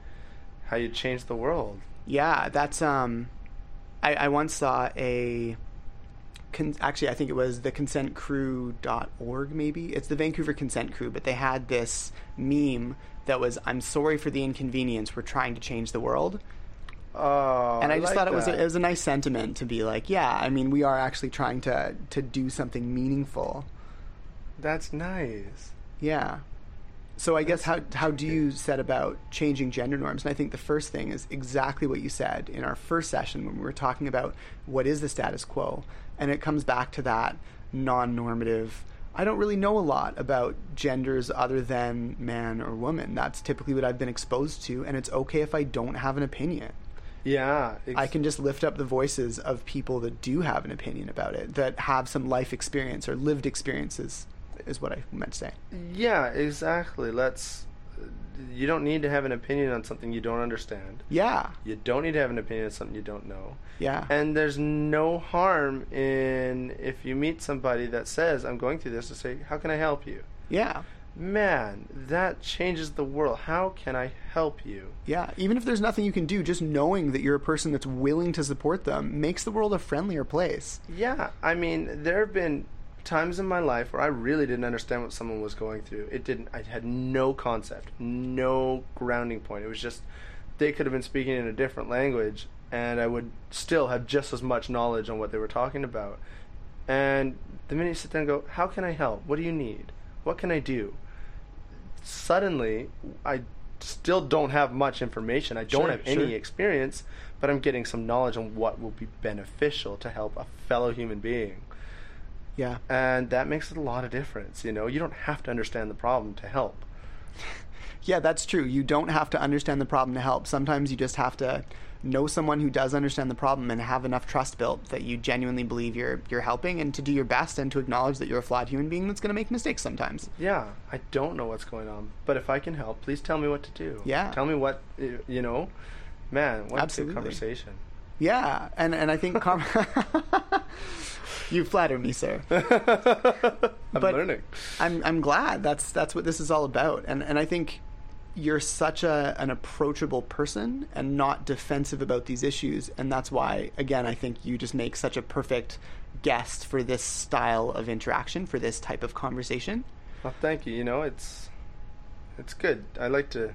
S2: how you change the world.
S3: Yeah, that's um I, I once saw a con- actually I think it was the consentcrew.org maybe. It's the Vancouver Consent Crew, but they had this meme that was I'm sorry for the inconvenience, we're trying to change the world.
S2: Oh,
S3: And I, just
S2: like
S3: thought it was a, it was a nice sentiment to be like, yeah, I mean, we are actually trying to to do something meaningful.
S2: That's nice.
S3: Yeah. So I guess how how do you set about changing gender norms? And I think the first thing is exactly what you said in our first session when we were talking about what is the status quo, and it comes back to that non-normative. I don't really know a lot about genders other than man or woman. That's typically what I've been exposed to, and it's okay if I don't have an opinion.
S2: Yeah, ex-
S3: I can just lift up the voices of people that do have an opinion about it, that have some life experience or lived experiences, is what I meant to say.
S2: Yeah, exactly. Let's. You don't need to have an opinion on something you don't understand.
S3: Yeah,
S2: You don't need to have an opinion on something you don't know.
S3: yeah.
S2: And there's no harm in if you meet somebody that says, "I'm going through this," to say, "How can I help you?"
S3: Yeah,
S2: Man, that changes the world. How can I help you?
S3: yeah. Even if there's nothing you can do, just knowing that you're a person that's willing to support them makes the world a friendlier place.
S2: Yeah, I mean, there have been times in my life where I really didn't understand what someone was going through. It didn't. I had no concept, no grounding point. It was just they could have been speaking in a different language, and I would still have just as much knowledge on what they were talking about. And the minute you sit there and go, "How can I help? What do you need? What can I do?" Suddenly, I still don't have much information. I don't
S3: Sure,
S2: have any
S3: sure.
S2: experience, but I'm getting some knowledge on what will be beneficial to help a fellow human being.
S3: Yeah,
S2: And that makes a lot of difference. You know, you don't have to understand the problem to help.
S3: yeah. That's true. You don't have to understand the problem to help. Sometimes you just have to know someone who does understand the problem and have enough trust built that you genuinely believe you're you're helping, and to do your best and to acknowledge that you're a flawed human being that's going to make mistakes sometimes.
S2: Yeah, I don't know what's going on, but if I can help, please tell me what to do.
S3: Yeah.
S2: Tell me what, you know, man, what a
S3: Absolutely.
S2: good conversation.
S3: Yeah, and and I think com- you flatter me, sir.
S2: I'm
S3: But-
S2: learning.
S3: I'm I'm glad that's that's what this is all about, and and I think you're such a an approachable person and not defensive about these issues, and that's why again I think you just make such a perfect guest for this style of interaction for this type of conversation.
S2: Well, thank you. You know, it's it's good. I like to.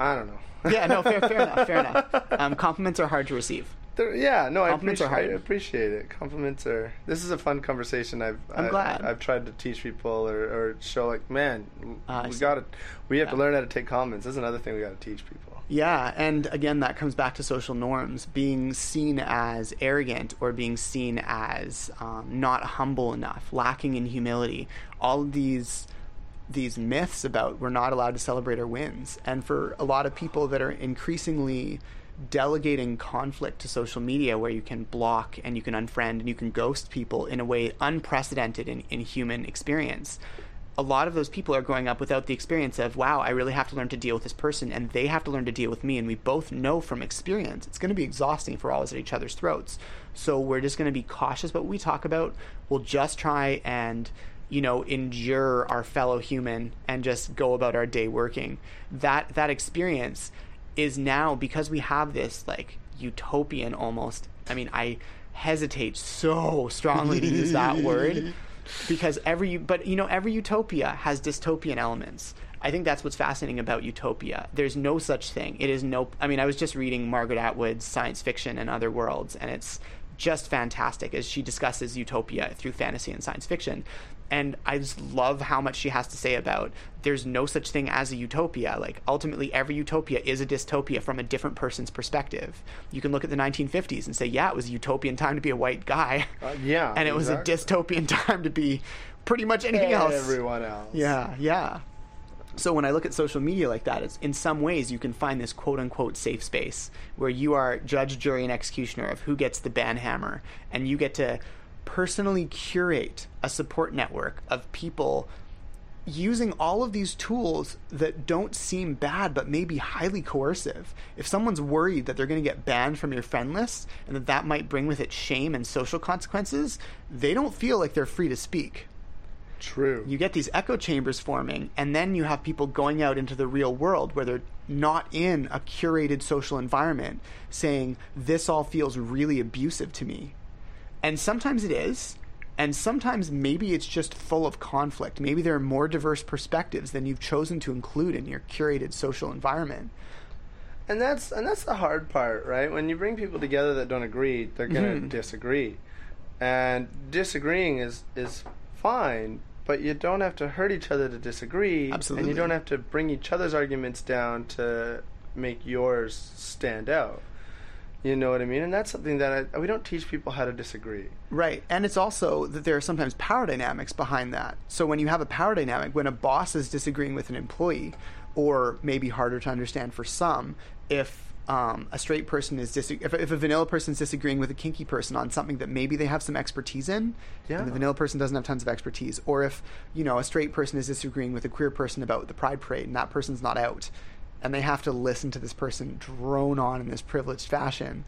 S2: I don't know.
S3: Yeah, no, fair, fair enough, fair enough. Um, compliments are hard to receive.
S2: They're- yeah, no, I
S3: Compliments are
S2: appreciate, I
S3: hard.
S2: appreciate it. Compliments are. This is a fun conversation. I've
S3: I'm
S2: I-
S3: glad.
S2: I've tried to teach people or, or show like, man,
S3: I
S2: we
S3: see.
S2: got to. We have to
S3: Yeah.
S2: learn how to take comments. That's another thing we got to teach people.
S3: Yeah, and again, that comes back to social norms. Being seen as arrogant or being seen as um, not humble enough, lacking in humility. All of these these myths about we're not allowed to celebrate our wins, and for a lot of people that are increasingly delegating conflict to social media, where you can block and you can unfriend and you can ghost people in a way unprecedented in, in human experience a lot of those people are growing up without the experience of, wow, I really have to learn to deal with this person, and they have to learn to deal with me. And we both know from experience it's going to be exhausting for all us at each other's throats. So we're just going to be cautious about what we talk about. We'll just try and you know endure our fellow human and just go about our day working that that experience is now because we have this like utopian almost i mean i hesitate so strongly to use that word because every but you know every utopia has dystopian elements. I think that's what's fascinating about utopia. There's no such thing. It is no i mean i was just reading margaret atwood's science fiction and other worlds and it's just fantastic as she discusses utopia through fantasy and science fiction and I just love how much she has to say about there's no such thing as a utopia. Like ultimately, every utopia is a dystopia from a different person's perspective. You can look at the 1950s and say, yeah, it was a utopian time to be a white guy,
S2: Uh, yeah,
S3: and it was a dystopian time to be pretty much anything else.
S2: Everyone else.
S3: Yeah, yeah. So when I look at social media like that, it's in some ways you can find this quote unquote safe space where you are judge, jury, and executioner of who gets the ban hammer, and you get to personally curate a support network of people using all of these tools that don't seem bad but may be highly coercive. If someone's worried that they're going to get banned from your friend list and that that might bring with it shame and social consequences, they don't feel like they're free to speak
S2: True.
S3: you get these echo chambers forming and then you have people going out into the real world where they're not in a curated social environment saying this all feels really abusive to me and sometimes it is and sometimes maybe it's just full of conflict maybe there are more diverse perspectives than you've chosen to include in your curated social environment
S2: and that's and that's the hard part, right? When you bring people together that don't agree, they're gonna
S3: Mhm.
S2: disagree, and disagreeing is is fine, but you don't have to hurt each other to disagree,
S3: Absolutely.
S2: and you don't have to bring each other's arguments down to make yours stand out. You know what I mean? And that's something that I, we don't teach people how to disagree.
S3: Right. And it's also that there are sometimes power dynamics behind that. So when you have a power dynamic, when a boss is disagreeing with an employee, or maybe harder to understand for some, if um, a straight person is dis- if, if a vanilla person is disagreeing with a kinky person on something that maybe they have some expertise in,
S2: Yeah.
S3: and the vanilla person doesn't have tons of expertise, or if you know a straight person is disagreeing with a queer person about the pride parade and that person's not out, and they have to listen to this person drone on in this privileged fashion,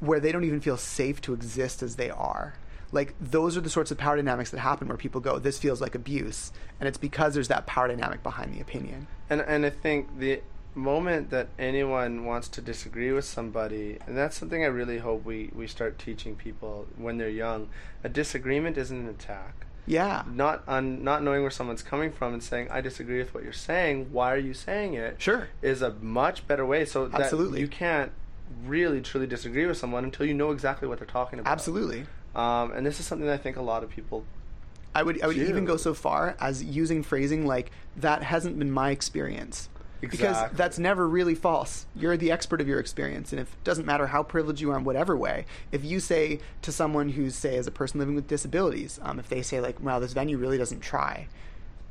S3: where they don't even feel safe to exist as they are. Like those are the sorts of power dynamics that happen where people go, "This feels like abuse," and it's because there's that power dynamic behind the opinion.
S2: And and I think the moment that anyone wants to disagree with somebody, and that's something I really hope we, we start teaching people when they're young. A disagreement isn't an attack.
S3: Yeah,
S2: Not on not knowing where someone's coming from and saying I disagree with what you're saying. Why are you saying it?
S3: Sure.
S2: is a much better way. So that
S3: Absolutely.
S2: you can't really truly disagree with someone until you know exactly what they're talking about.
S3: absolutely.
S2: Um, and this is something that I think a lot of people
S3: I would I would even go so far as using phrasing like that hasn't been my experience. Because that's never really false. You're the expert of your experience, and if it doesn't matter how privileged you are in whatever way, if you say to someone who's say as a person living with disabilities, um, if they say like, "Wow, this venue really doesn't try,"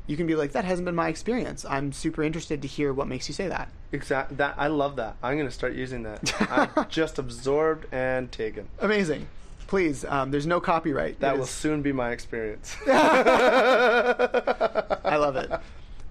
S3: you can be like, "That hasn't been my experience. I'm super interested to hear what makes you say that."
S2: exact that I love that. I'm going to start using that. I'm just absorbed and taken.
S3: Amazing. Please, um, there's no copyright.
S2: That
S3: It
S2: will
S3: is-
S2: soon be my experience.
S3: I love it.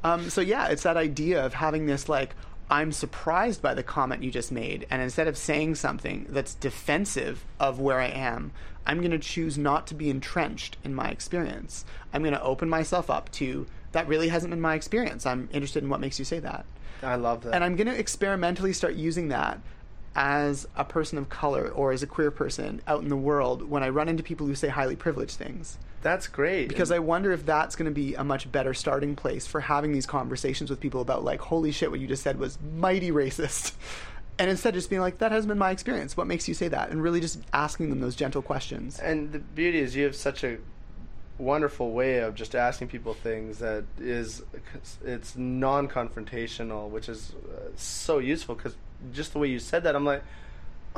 S3: Um, so yeah, it's that idea of having this like I'm surprised by the comment you just made, and instead of saying something that's defensive of where I am, I'm going to choose not to be entrenched in my experience. I'm going to open myself up to that really hasn't been my experience. I'm interested in what makes you say that.
S2: I love that.
S3: And I'm going to experimentally start using that as a person of color or as a queer person out in the world when I run into people who say highly privileged things
S2: That's great.
S3: because I wonder if that's going to be a much better starting place for having these conversations with people about like, holy shit, what you just said was mighty racist. And instead, just being like, that has been my experience. What makes you say that? And really just asking them those gentle questions.
S2: and the beauty is you have such a wonderful way of just asking people things that is it's non-confrontational which is uh, so useful because just the way you said that i'm like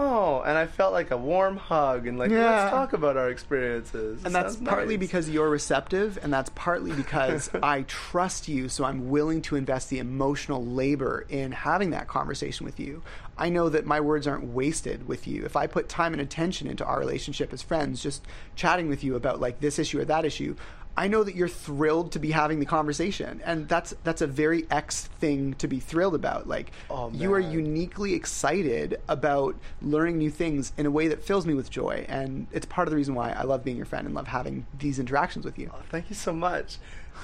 S2: oh and i felt like a warm hug and like
S3: Yeah.
S2: let's talk about our experiences
S3: And that's partly
S2: nice.
S3: because you're receptive, and that's partly because I trust you, so I'm willing to invest the emotional labor in having that conversation with you. I know that my words aren't wasted with you. If I put time and attention into our relationship as friends, just chatting with you about like this issue or that issue, I know that you're thrilled to be having the conversation, and that's that's a very X thing to be thrilled about. Like
S2: Oh,
S3: you are uniquely excited about learning new things in a way that fills me with joy, and it's part of the reason why I love being your friend and love having these interactions with you.
S2: Oh, thank you so much.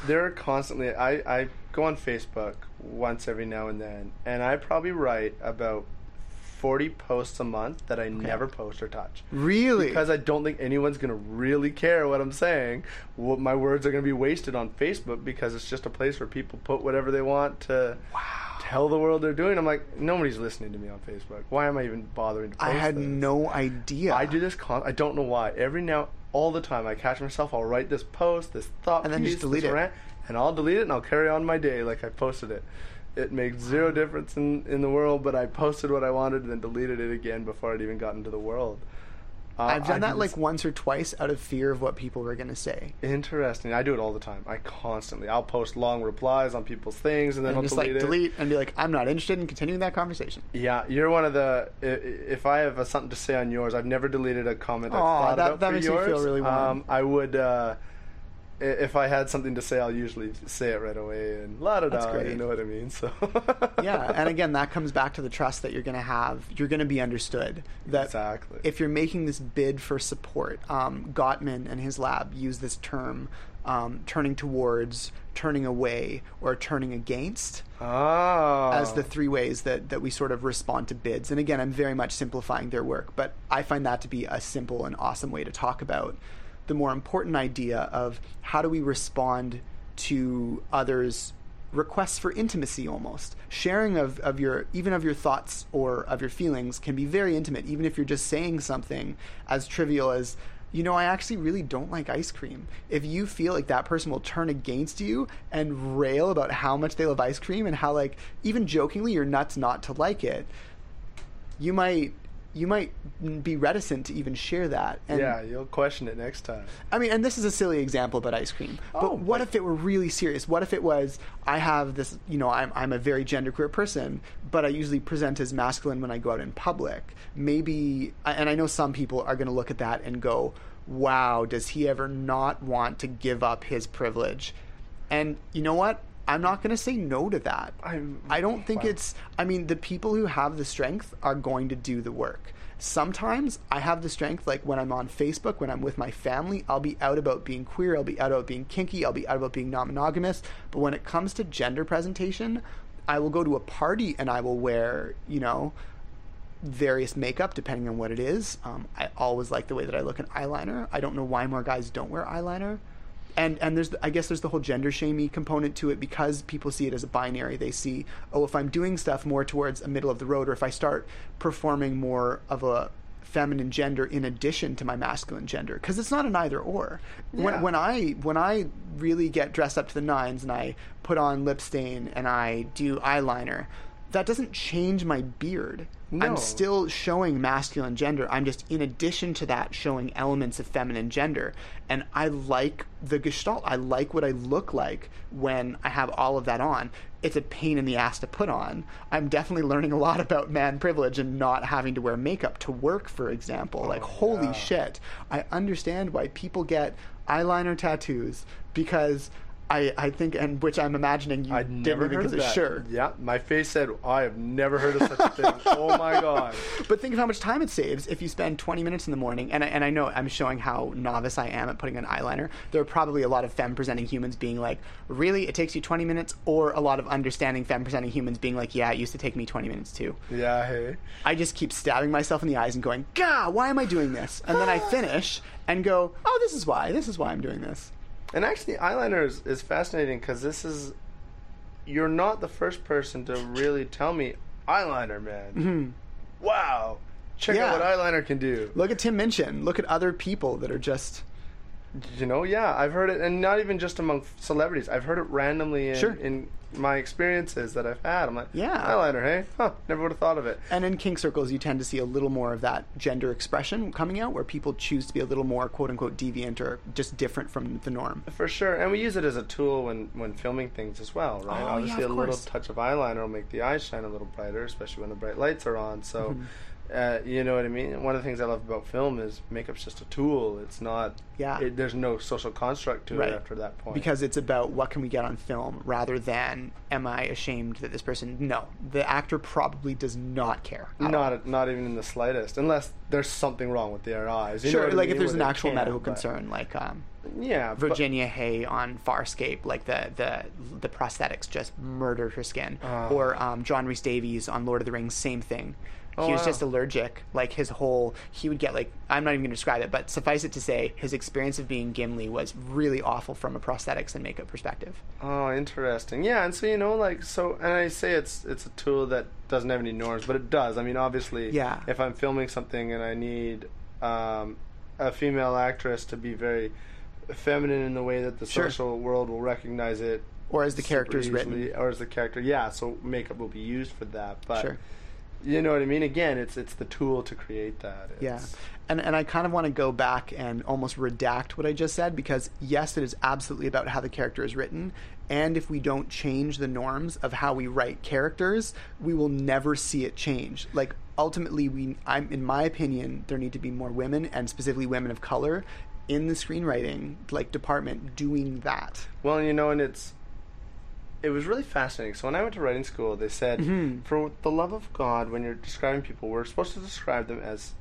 S2: There are constantly. I I go on Facebook once every now and then, and I probably write about forty posts a month that I never post or touch.
S3: Really?
S2: Because I don't think anyone's gonna really care what I'm saying. What my words are gonna be wasted on Facebook because it's just a place where people put whatever they want to tell the world they're doing. I'm like, nobody's listening to me on Facebook. Why am I even bothering to post
S3: I had
S2: this?
S3: no idea.
S2: I do this. Con- I don't know why. Every now, all the time, I catch myself. I'll write this post, this thought,
S3: And then just delete it.
S2: rant, and I'll delete it, and I'll carry on my day like I posted it. It makes zero difference in, in the world, but I posted what I wanted and then deleted it again before it even got into the world. Uh,
S3: I've done
S2: do
S3: that like once or twice out of fear of what people were going to say.
S2: Interesting. I do it all the time. I constantly. I'll post long replies on people's things, and then
S3: And
S2: I'll
S3: just
S2: delete
S3: like
S2: it.
S3: delete and be like, I'm not interested in continuing that conversation.
S2: Yeah, you're one of the. i- i- If I have uh, something to say on yours, I've never deleted a comment I've thought
S3: that-
S2: about
S3: that makes me feel really warm.
S2: Um, I would. Uh, i- if I had something to say, I'll usually say it right away and la da da. You know what I mean? So.
S3: yeah, and again, that comes back to the trust that you're going to have. You're going to be understood. That
S2: Exactly.
S3: if you're making this bid for support, um, Gottman and his lab use this term, um, turning towards, turning away, or turning against.
S2: oh.
S3: as the three ways that, that we sort of respond to bids. And again, I'm very much simplifying their work, but I find that to be a simple and awesome way to talk about the more important idea of how do we respond to others' requests for intimacy almost. Sharing of, of your even of your thoughts or of your feelings can be very intimate, even if you're just saying something as trivial as you know, I actually really don't like ice cream. If you feel like that person will turn against you and rail about how much they love ice cream and how, like, even jokingly, you're nuts not to like it, you might you might be reticent to even share that. And
S2: yeah, you'll question it next time.
S3: I mean, and this is a silly example about ice cream. Oh, but
S2: Oh,
S3: what
S2: but-
S3: if it were really serious? What if it was, I have this, you know, I'm, I'm a very genderqueer person, but I usually present as masculine when I go out in public. Maybe, and I know some people are going to look at that and go, wow, does he ever not want to give up his privilege? And you know what? I'm not going to say no to that.
S2: I'm-
S3: I don't think
S2: wow.
S3: it's I mean, the people who have the strength are going to do the work. Sometimes I have the strength, like when I'm on Facebook, when I'm with my family, I'll be out about being queer, I'll be out about being kinky, I'll be out about being non monogamous. But when it comes to gender presentation, I will go to a party and I will wear, you know, various makeup depending on what it is. Um, I always like the way that I look in eyeliner. I don't know why more guys don't wear eyeliner. And and there's I guess there's the whole gender shamey component to it because people see it as a binary. They see oh if I'm doing stuff more towards a middle of the road or if I start performing more of a feminine gender in addition to my masculine gender because it's not an either or.
S2: Yeah.
S3: When when I when I really get dressed up to the nines and I put on lip stain and I do eyeliner, that doesn't change my beard.
S2: No.
S3: I'm still showing masculine gender. I'm just in addition to that showing elements of feminine gender. And I like the gestalt. I like what I look like when I have all of that on. It's a pain in the ass to put on. I'm definitely learning a lot about man privilege and not having to wear makeup to work, for example. Oh, like, holy
S2: yeah.
S3: shit. I understand why people get eyeliner tattoos because I, I think, and which I'm imagining you
S2: I'd
S3: didn't
S2: never
S3: even
S2: heard of that.
S3: Sure.
S2: Yeah, my face said, I have never heard of such a thing. oh my god.
S3: But think of how much time it saves if you spend 20 minutes in the morning. And I, and I know I'm showing how novice I am at putting on eyeliner. There are probably a lot of femme presenting humans being like, really? It takes you 20 minutes? Or a lot of understanding femme presenting humans being like, yeah, it used to take me 20 minutes too.
S2: Yeah, hey.
S3: I just keep stabbing myself in the eyes and going, Gah, why am I doing this? And then I finish and go, oh, this is why. This is why I'm doing this.
S2: And actually, eyeliner is, is fascinating because this is. You're not the first person to really tell me eyeliner, man. Wow. Check out
S3: Mm-hmm.
S2: What eyeliner can do.
S3: Look at Tim Minchin. Look at other people that are just.
S2: You know, yeah, I've heard it, and not even just among celebrities. I've heard it randomly in,
S3: Sure.
S2: in my experiences that I've had. I'm like,
S3: Yeah.
S2: eyeliner, hey? Huh, never would have thought of it.
S3: And in kink circles, you tend to see a little more of that gender expression coming out, where people choose to be a little more "quote unquote" deviant or just different from the norm.
S2: For sure, and we use it as a tool when, when filming things as well, right?
S3: Oh, yeah,
S2: Obviously,
S3: of
S2: a little touch of eyeliner will make the eyes shine a little brighter, especially when the bright lights are on. So,
S3: Mm-hmm.
S2: Uh, you know what I mean? One of the things I love about film is makeup's just a tool. It's not.
S3: Yeah.
S2: It, there's no social construct to
S3: Right.
S2: it after that point.
S3: because it's about what can we get on film rather than am I ashamed that this person no the actor probably does not care all.
S2: not not even in the slightest, unless there's something wrong with their eyes. You know
S3: sure
S2: what I
S3: like if there's
S2: Where
S3: an actual
S2: can't,
S3: medical
S2: but-
S3: concern like um
S2: Yeah,
S3: Virginia Hey on Farscape, like the the the prosthetics just murdered her skin,
S2: Ah.
S3: or um, John Rhys Davies on Lord of the Rings, same thing.
S2: Oh,
S3: he was
S2: wow.
S3: just allergic. Like his whole, he would get like I'm not even going to describe it, but suffice it to say, his experience of being Gimli was really awful from a prosthetics and makeup perspective.
S2: Oh, interesting. Yeah, and so you know, like, so, and I say it's it's a tool that doesn't have any norms, but it does. I mean, obviously,
S3: Yeah.
S2: If I'm filming something and I need um, a female actress to be very feminine in the way that the
S3: Sure.
S2: social world will recognize it,
S3: Or as the character's
S2: easily,
S3: written.
S2: or as the character, yeah. So makeup will be used for that, but
S3: Sure.
S2: You know what I mean. Again, it's it's the tool to create that.
S3: Yeah. And and I kind of want to go back and almost redact what I just said because yes, it is absolutely about how the character is written. And if we don't change the norms of how we write characters, we will never see it change. Like ultimately we I'm in my opinion, there need to be more women and specifically women of color in the screenwriting like department doing that.
S2: Well, you know, and it's it was really fascinating. So when I went to writing school, they said,
S3: Mhm.
S2: for the love of God, when you're describing people, we're supposed to describe them as,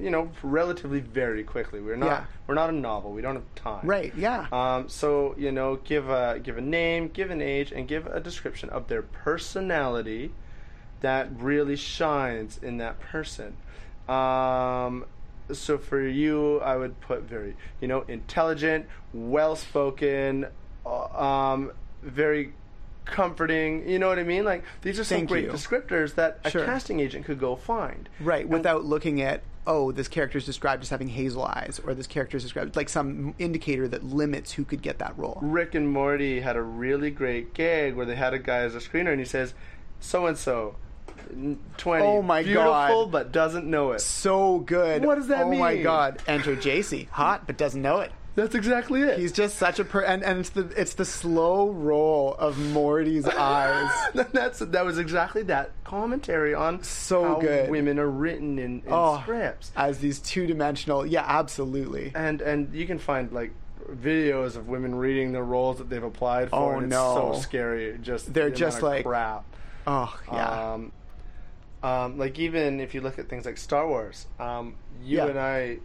S2: you know, relatively very quickly. We're not
S3: Yeah.
S2: we're not a novel. We don't have time.
S3: Right, yeah.
S2: Um, so you know, give a give a name, give an age, and give a description of their personality that really shines in that person. Um, so for you, I would put very, you know, intelligent, well-spoken, uh, um, very comforting. You know what I mean? Like these are some
S3: Thank
S2: great
S3: you.
S2: descriptors that a casting agent could go find.
S3: Right,
S2: And-
S3: without looking at oh, this character is described as having hazel eyes, or this character is described like some indicator that limits who could get that role.
S2: Rick and Morty had a really great gag where they had a guy as a screener and he says, "So and so, twenty,
S3: Oh my
S2: beautiful
S3: God.
S2: but doesn't know it."
S3: So good.
S2: What does that
S3: oh my god! Enter JC, hot but doesn't know it.
S2: That's exactly it.
S3: He's just such a per, and, and it's the it's the slow roll of Morty's eyes.
S2: That's that was exactly that commentary on
S3: So
S2: how
S3: good.
S2: women are written in, in
S3: Oh,
S2: scripts,
S3: as these two dimensional. Yeah, absolutely.
S2: and and you can find like videos of women reading the roles that they've applied for.
S3: Oh,
S2: and it's
S3: no.
S2: so scary. Just
S3: They're
S2: the
S3: just like-
S2: crap.
S3: Oh yeah.
S2: Um, um, like even if you look at things like Star Wars, um, you
S3: Yeah.
S2: and I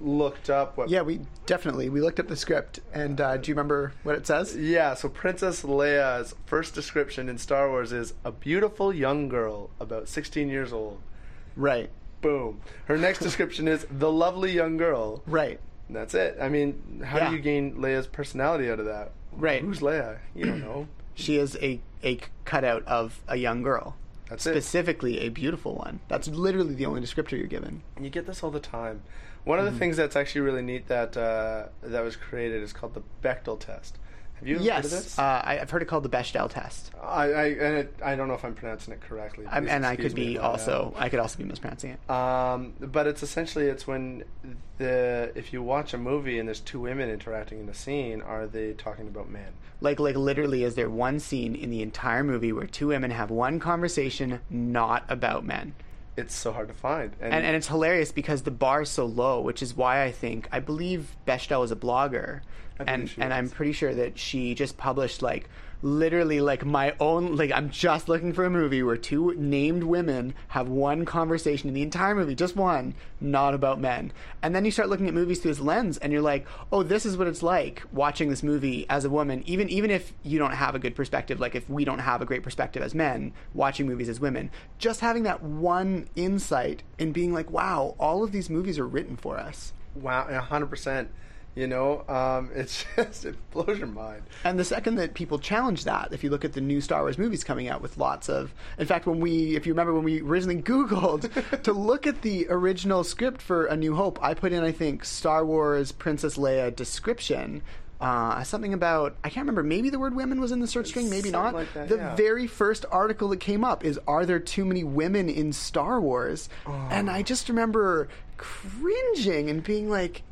S2: looked up what.
S3: yeah, we definitely we looked up the script, and uh, do you remember what it says?
S2: Yeah, so Princess Leia's first description in Star Wars is a beautiful young girl about 16 years old.
S3: Right,
S2: Boom. Her next description is the lovely young girl.
S3: right.
S2: And that's it. I mean, how
S3: Yeah.
S2: do you gain Leia's personality out of that?
S3: Right.
S2: Who's Leia? You don't know.
S3: She is a a cutout of a young girl.
S2: That's it.
S3: Specifically, a beautiful one. That's literally the only descriptor you're given.
S2: You get this all the time. One of the things that's actually really neat that uh, that was created is called the Bechtel test. Have you heard of
S3: Yes,
S2: this?
S3: uh, I, I've heard it called the Bechdel test.
S2: I, I and it, I don't know if I'm pronouncing it correctly.
S3: I'm,
S2: Please
S3: and I
S2: excuse
S3: could
S2: me
S3: be
S2: if
S3: also, I could also be mispronouncing it.
S2: Um, but it's essentially it's when the if you watch a movie and there's two women interacting in a scene, are they talking about men?
S3: Like, like literally, is there one scene in the entire movie where two women have one conversation not about men?
S2: It's so hard to find. And,
S3: And, and it's hilarious because the bar is so low, which is why I think I believe Bechdel is a blogger, and and I'm pretty sure that she just published like literally like my own like I'm just looking for a movie where two named women have one conversation in the entire movie, just one, not about men. And then you start looking at movies through this lens, and you're like, oh, this is what it's like watching this movie as a woman, even even if you don't have a good perspective, like if we don't have a great perspective as men watching movies as women, just having that one insight and being like, wow, all of these movies are written for us.
S2: wow, hundred percent. You know, um, it's just it blows your mind.
S3: And the second that people challenge that, if you look at the new Star Wars movies coming out with lots of, in fact, when we, if you remember when we originally Googled to look at the original script for A New Hope, I put in, I think, Star Wars Princess Leia description. Uh, something about I can't remember. Maybe the word women was in the search string. Maybe
S2: Something
S3: not.
S2: like that,
S3: the
S2: yeah.
S3: very first article that came up is "Are there too many women in Star Wars?"
S2: Oh.
S3: And I just remember cringing and being like,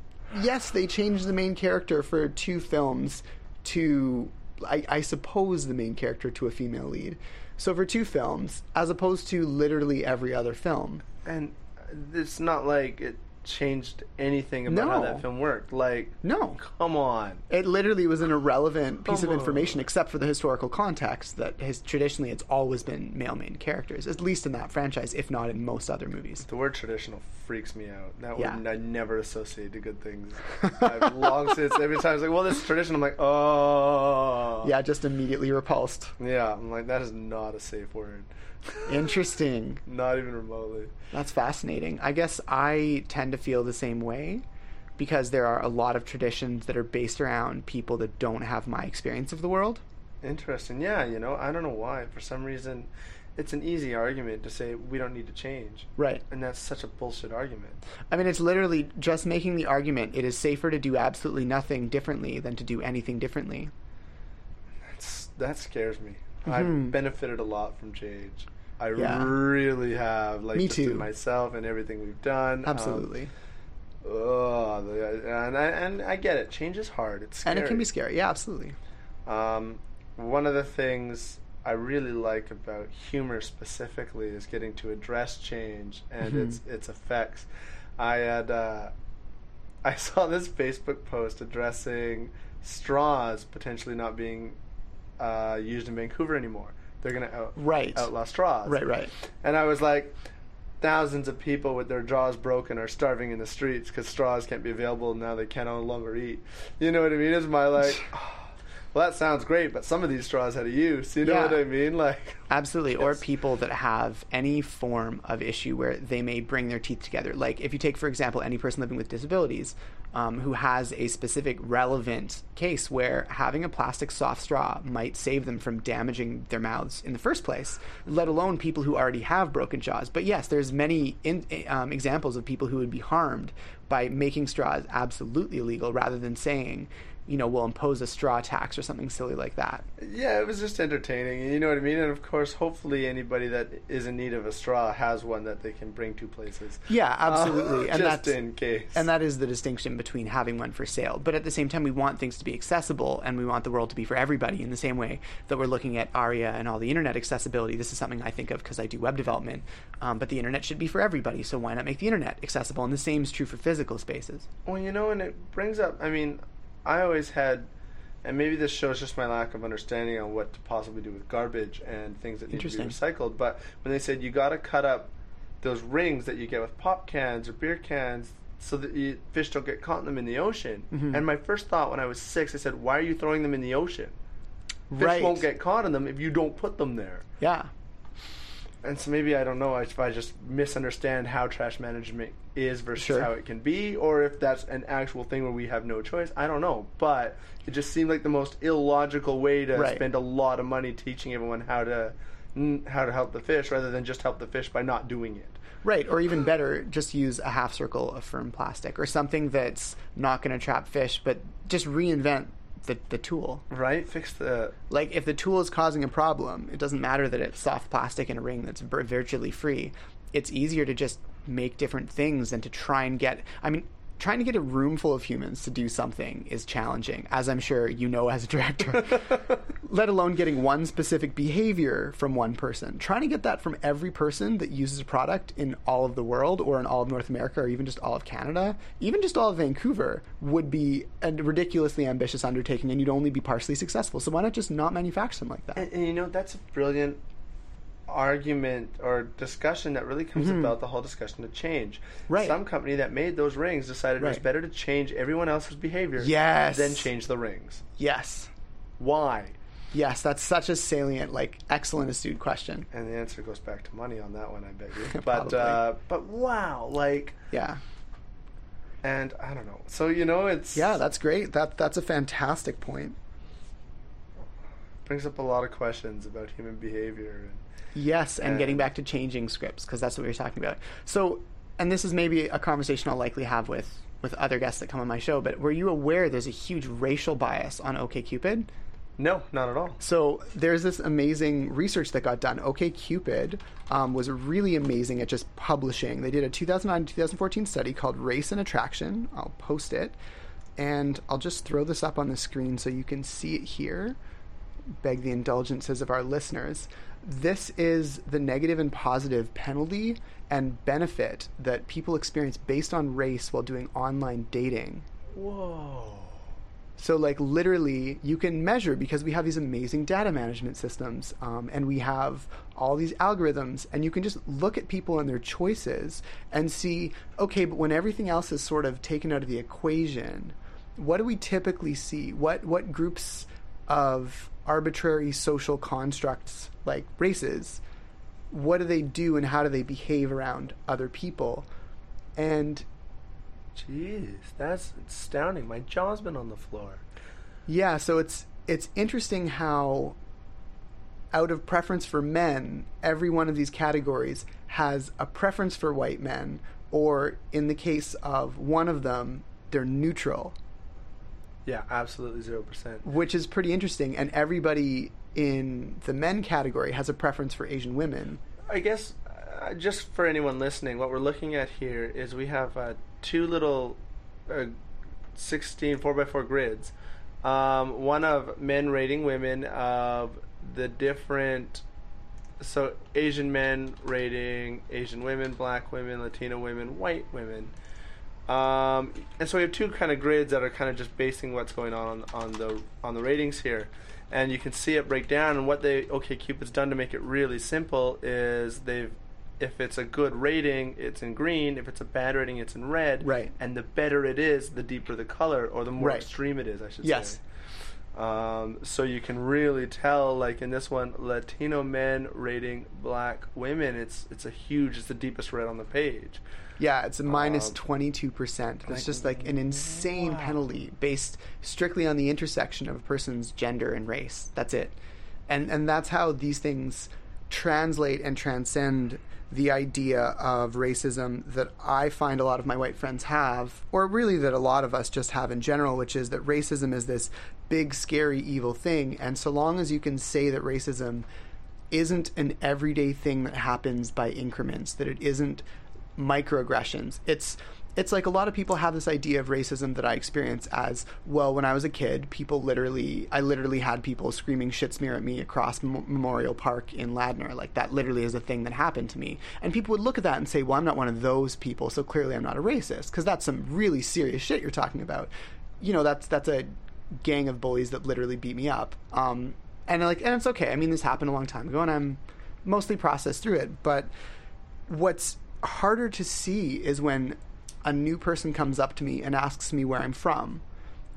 S3: "Yes, they changed the main character for two films to, I, I suppose, the main character to a female lead. So for two films, as opposed to literally every other film.
S2: And it's not like it changed anything about how that film worked. Like,
S3: No.
S2: come on.
S3: It literally was an irrelevant piece
S2: Come
S3: of
S2: on.
S3: information, except for the historical context that has traditionally it's always been male main characters, at least in that franchise, if not in most other movies.
S2: The word traditional freaks me out. That
S3: Yeah.
S2: would I never associate to good things. I've long since every time it's like, well, this is tradition. I'm like, oh,
S3: Yeah, just immediately repulsed.
S2: yeah. I'm like, that is not a safe word.
S3: Interesting.
S2: Not even remotely.
S3: That's fascinating. I guess I tend to feel the same way because there are a lot of traditions that are based around people that don't have my experience of the world.
S2: Interesting. Yeah, you know, I don't know why. For some reason, it's an easy argument to say we don't need to change.
S3: Right.
S2: And that's such a bullshit argument.
S3: I mean, it's literally just making the argument it is safer to do absolutely nothing differently than to do anything differently.
S2: That's, that scares me.
S3: Mhm.
S2: I've benefited a lot from change. I
S3: Yeah.
S2: really have. Like
S3: Me too.
S2: myself and everything we've done. Um,
S3: Absolutely.
S2: oh, the- and I and I get it. Change is hard. It's scary.
S3: and it can be scary. Yeah, absolutely.
S2: Um, one of the things I really like about humor specifically is getting to address change and
S3: Mhm.
S2: its its effects. I had uh, I saw this Facebook post addressing straws potentially not being uh, used in Vancouver anymore. They're gonna out,
S3: Right.
S2: outlaw straws.
S3: Right, right.
S2: And I was like, thousands of people with their jaws broken are starving in the streets because straws can't be available and now they can no longer eat. You know what I mean? Is my like, well, that sounds great, but some of these straws had a use. You know
S3: Yeah.
S2: what I mean? Like,
S3: Absolutely. Or people that have any form of issue where they may bring their teeth together. Like if you take, for example, any person living with disabilities um, who has a specific relevant case where having a plastic soft straw might save them from damaging their mouths in the first place, let alone people who already have broken jaws. But yes, there's many in, um, examples of people who would be harmed by making straws absolutely illegal rather than saying, you know, we'll impose a straw tax or something silly like that.
S2: yeah, it was just entertaining. You know what I mean? And of course, hopefully, anybody that is in need of a straw has one that they can bring to places.
S3: Yeah, absolutely.
S2: Uh,
S3: and
S2: just in case.
S3: and that is the distinction between having one for sale. But at the same time, we want things to be accessible, and we want the world to be for everybody. In the same way that we're looking at ARIA and all the internet accessibility, this is something I think of because I do web development. Um, but the internet should be for everybody, so why not make the internet accessible? And the same is true for physical spaces.
S2: Well, you know, and it brings up. I mean, I always had, and maybe this shows just my lack of understanding on what to possibly do with garbage and things that need to be recycled. But when they said you got to cut up those rings that you get with pop cans or beer cans. So that you, fish don't get caught in them in the ocean.
S3: Mhm.
S2: And my first thought when I was six, I said, "Why are you throwing them in the ocean? Fish
S3: right.
S2: won't get caught in them if you don't put them there."
S3: Yeah.
S2: And so maybe I don't know if I just misunderstand how trash management is versus
S3: Sure.
S2: how it can be, or if that's an actual thing where we have no choice. I don't know, but it just seemed like the most illogical way to
S3: Right.
S2: spend a lot of money teaching everyone how to how to help the fish, rather than just help the fish by not doing it.
S3: Right, or even better, just use a half circle of firm plastic or something that's not going to trap fish, but just reinvent the, the tool.
S2: Right? Fix the
S3: Like if the tool is causing a problem, it doesn't matter that it's soft plastic in a ring that's virtually free. It's easier to just make different things than to try and get. I mean, trying to get a room full of humans to do something is challenging, as I'm sure you know as a director. Let alone getting one specific behavior from one person. Trying to get that from every person that uses a product in all of the world or in all of North America or even just all of Canada, even just all of Vancouver, would be a ridiculously ambitious undertaking and you'd only be partially successful. So why not just not manufacture them like that?
S2: And, and you know, that's a brilliant argument or discussion that really comes about the whole discussion of change.
S3: Mm-hmm. Right.
S2: Some company that made those rings decided it was better to change everyone else's behavior
S3: Yes.
S2: than change the rings.
S3: Yes.
S2: Why?
S3: Yes, that's such a salient, like, excellent astute question.
S2: And the answer goes back to money on that one, I bet you. but uh, but wow, like,
S3: Yeah.
S2: and I don't know. So you know, it's
S3: Yeah, that's great. That that's a fantastic point.
S2: brings up a lot of questions about human behavior. And,
S3: Yes, and getting back to changing scripts because that's what we were talking about. So, and this is maybe a conversation I'll likely have with with other guests that come on my show. But were you aware there's a huge racial bias on OKCupid?
S2: no, not at all.
S3: So there's this amazing research that got done. OKCupid um, was really amazing at just publishing. They did a 2009-2014 study called Race and Attraction. I'll post it, and I'll just throw this up on the screen so you can see it here. beg the indulgences of our listeners. This is the negative and positive penalty and benefit that people experience based on race while doing online dating.
S2: Whoa.
S3: So, like, literally, you can measure because we have these amazing data management systems um, and we have all these algorithms, and you can just look at people and their choices and see, okay, but when everything else is sort of taken out of the equation, what do we typically see? What, what groups of arbitrary social constructs, like races, what do they do and how do they behave around other people? And
S2: Jeez, that's astounding. My jaw's been on the floor.
S3: Yeah, so it's it's interesting how out of preference for men, every one of these categories has a preference for white men, or in the case of one of them, they're neutral,
S2: Yeah, absolutely zero percent.
S3: which is pretty interesting. And everybody in the men category has a preference for Asian women.
S2: I guess uh, just for anyone listening, what we're looking at here is we have uh, two little uh, 16 4x4 grids. Um, one of men rating women of the different. So Asian men rating Asian women, black women, Latino women, white women. Um, and so we have two kind of grids that are kind of just basing what's going on on the on the ratings here, and you can see it break down. And what they OK Cupid's done to make it really simple is they've if it's a good rating, it's in green. If it's a bad rating, it's in red.
S3: Right.
S2: And the better it is, the deeper the color, or the more
S3: Right.
S2: extreme it is, I should
S3: Yes.
S2: say. Um, so you can really tell, like in this one, Latino men rating black women. It's it's a huge, it's the deepest red on the page.
S3: Yeah, it's a minus
S2: Um,
S3: 22%. It's
S2: like,
S3: just like an insane
S2: wow.
S3: penalty based strictly on the intersection of a person's gender and race. That's it. And and that's how these things translate and transcend the idea of racism that I find a lot of my white friends have, or really that a lot of us just have in general, which is that racism is this big, scary, evil thing. And so long as you can say that racism isn't an everyday thing that happens by increments, that it isn't microaggressions. It's it's like a lot of people have this idea of racism that I experience as well. When I was a kid, people literally, I literally had people screaming shit smear at me across M- Memorial Park in Ladner. Like that literally is a thing that happened to me. And people would look at that and say, "Well, I'm not one of those people, so clearly I'm not a racist," because that's some really serious shit you're talking about. You know, that's that's a gang of bullies that literally beat me up. Um, and like, and it's okay. I mean, this happened a long time ago, and I'm mostly processed through it. But what's harder to see is when a new person comes up to me and asks me where I'm from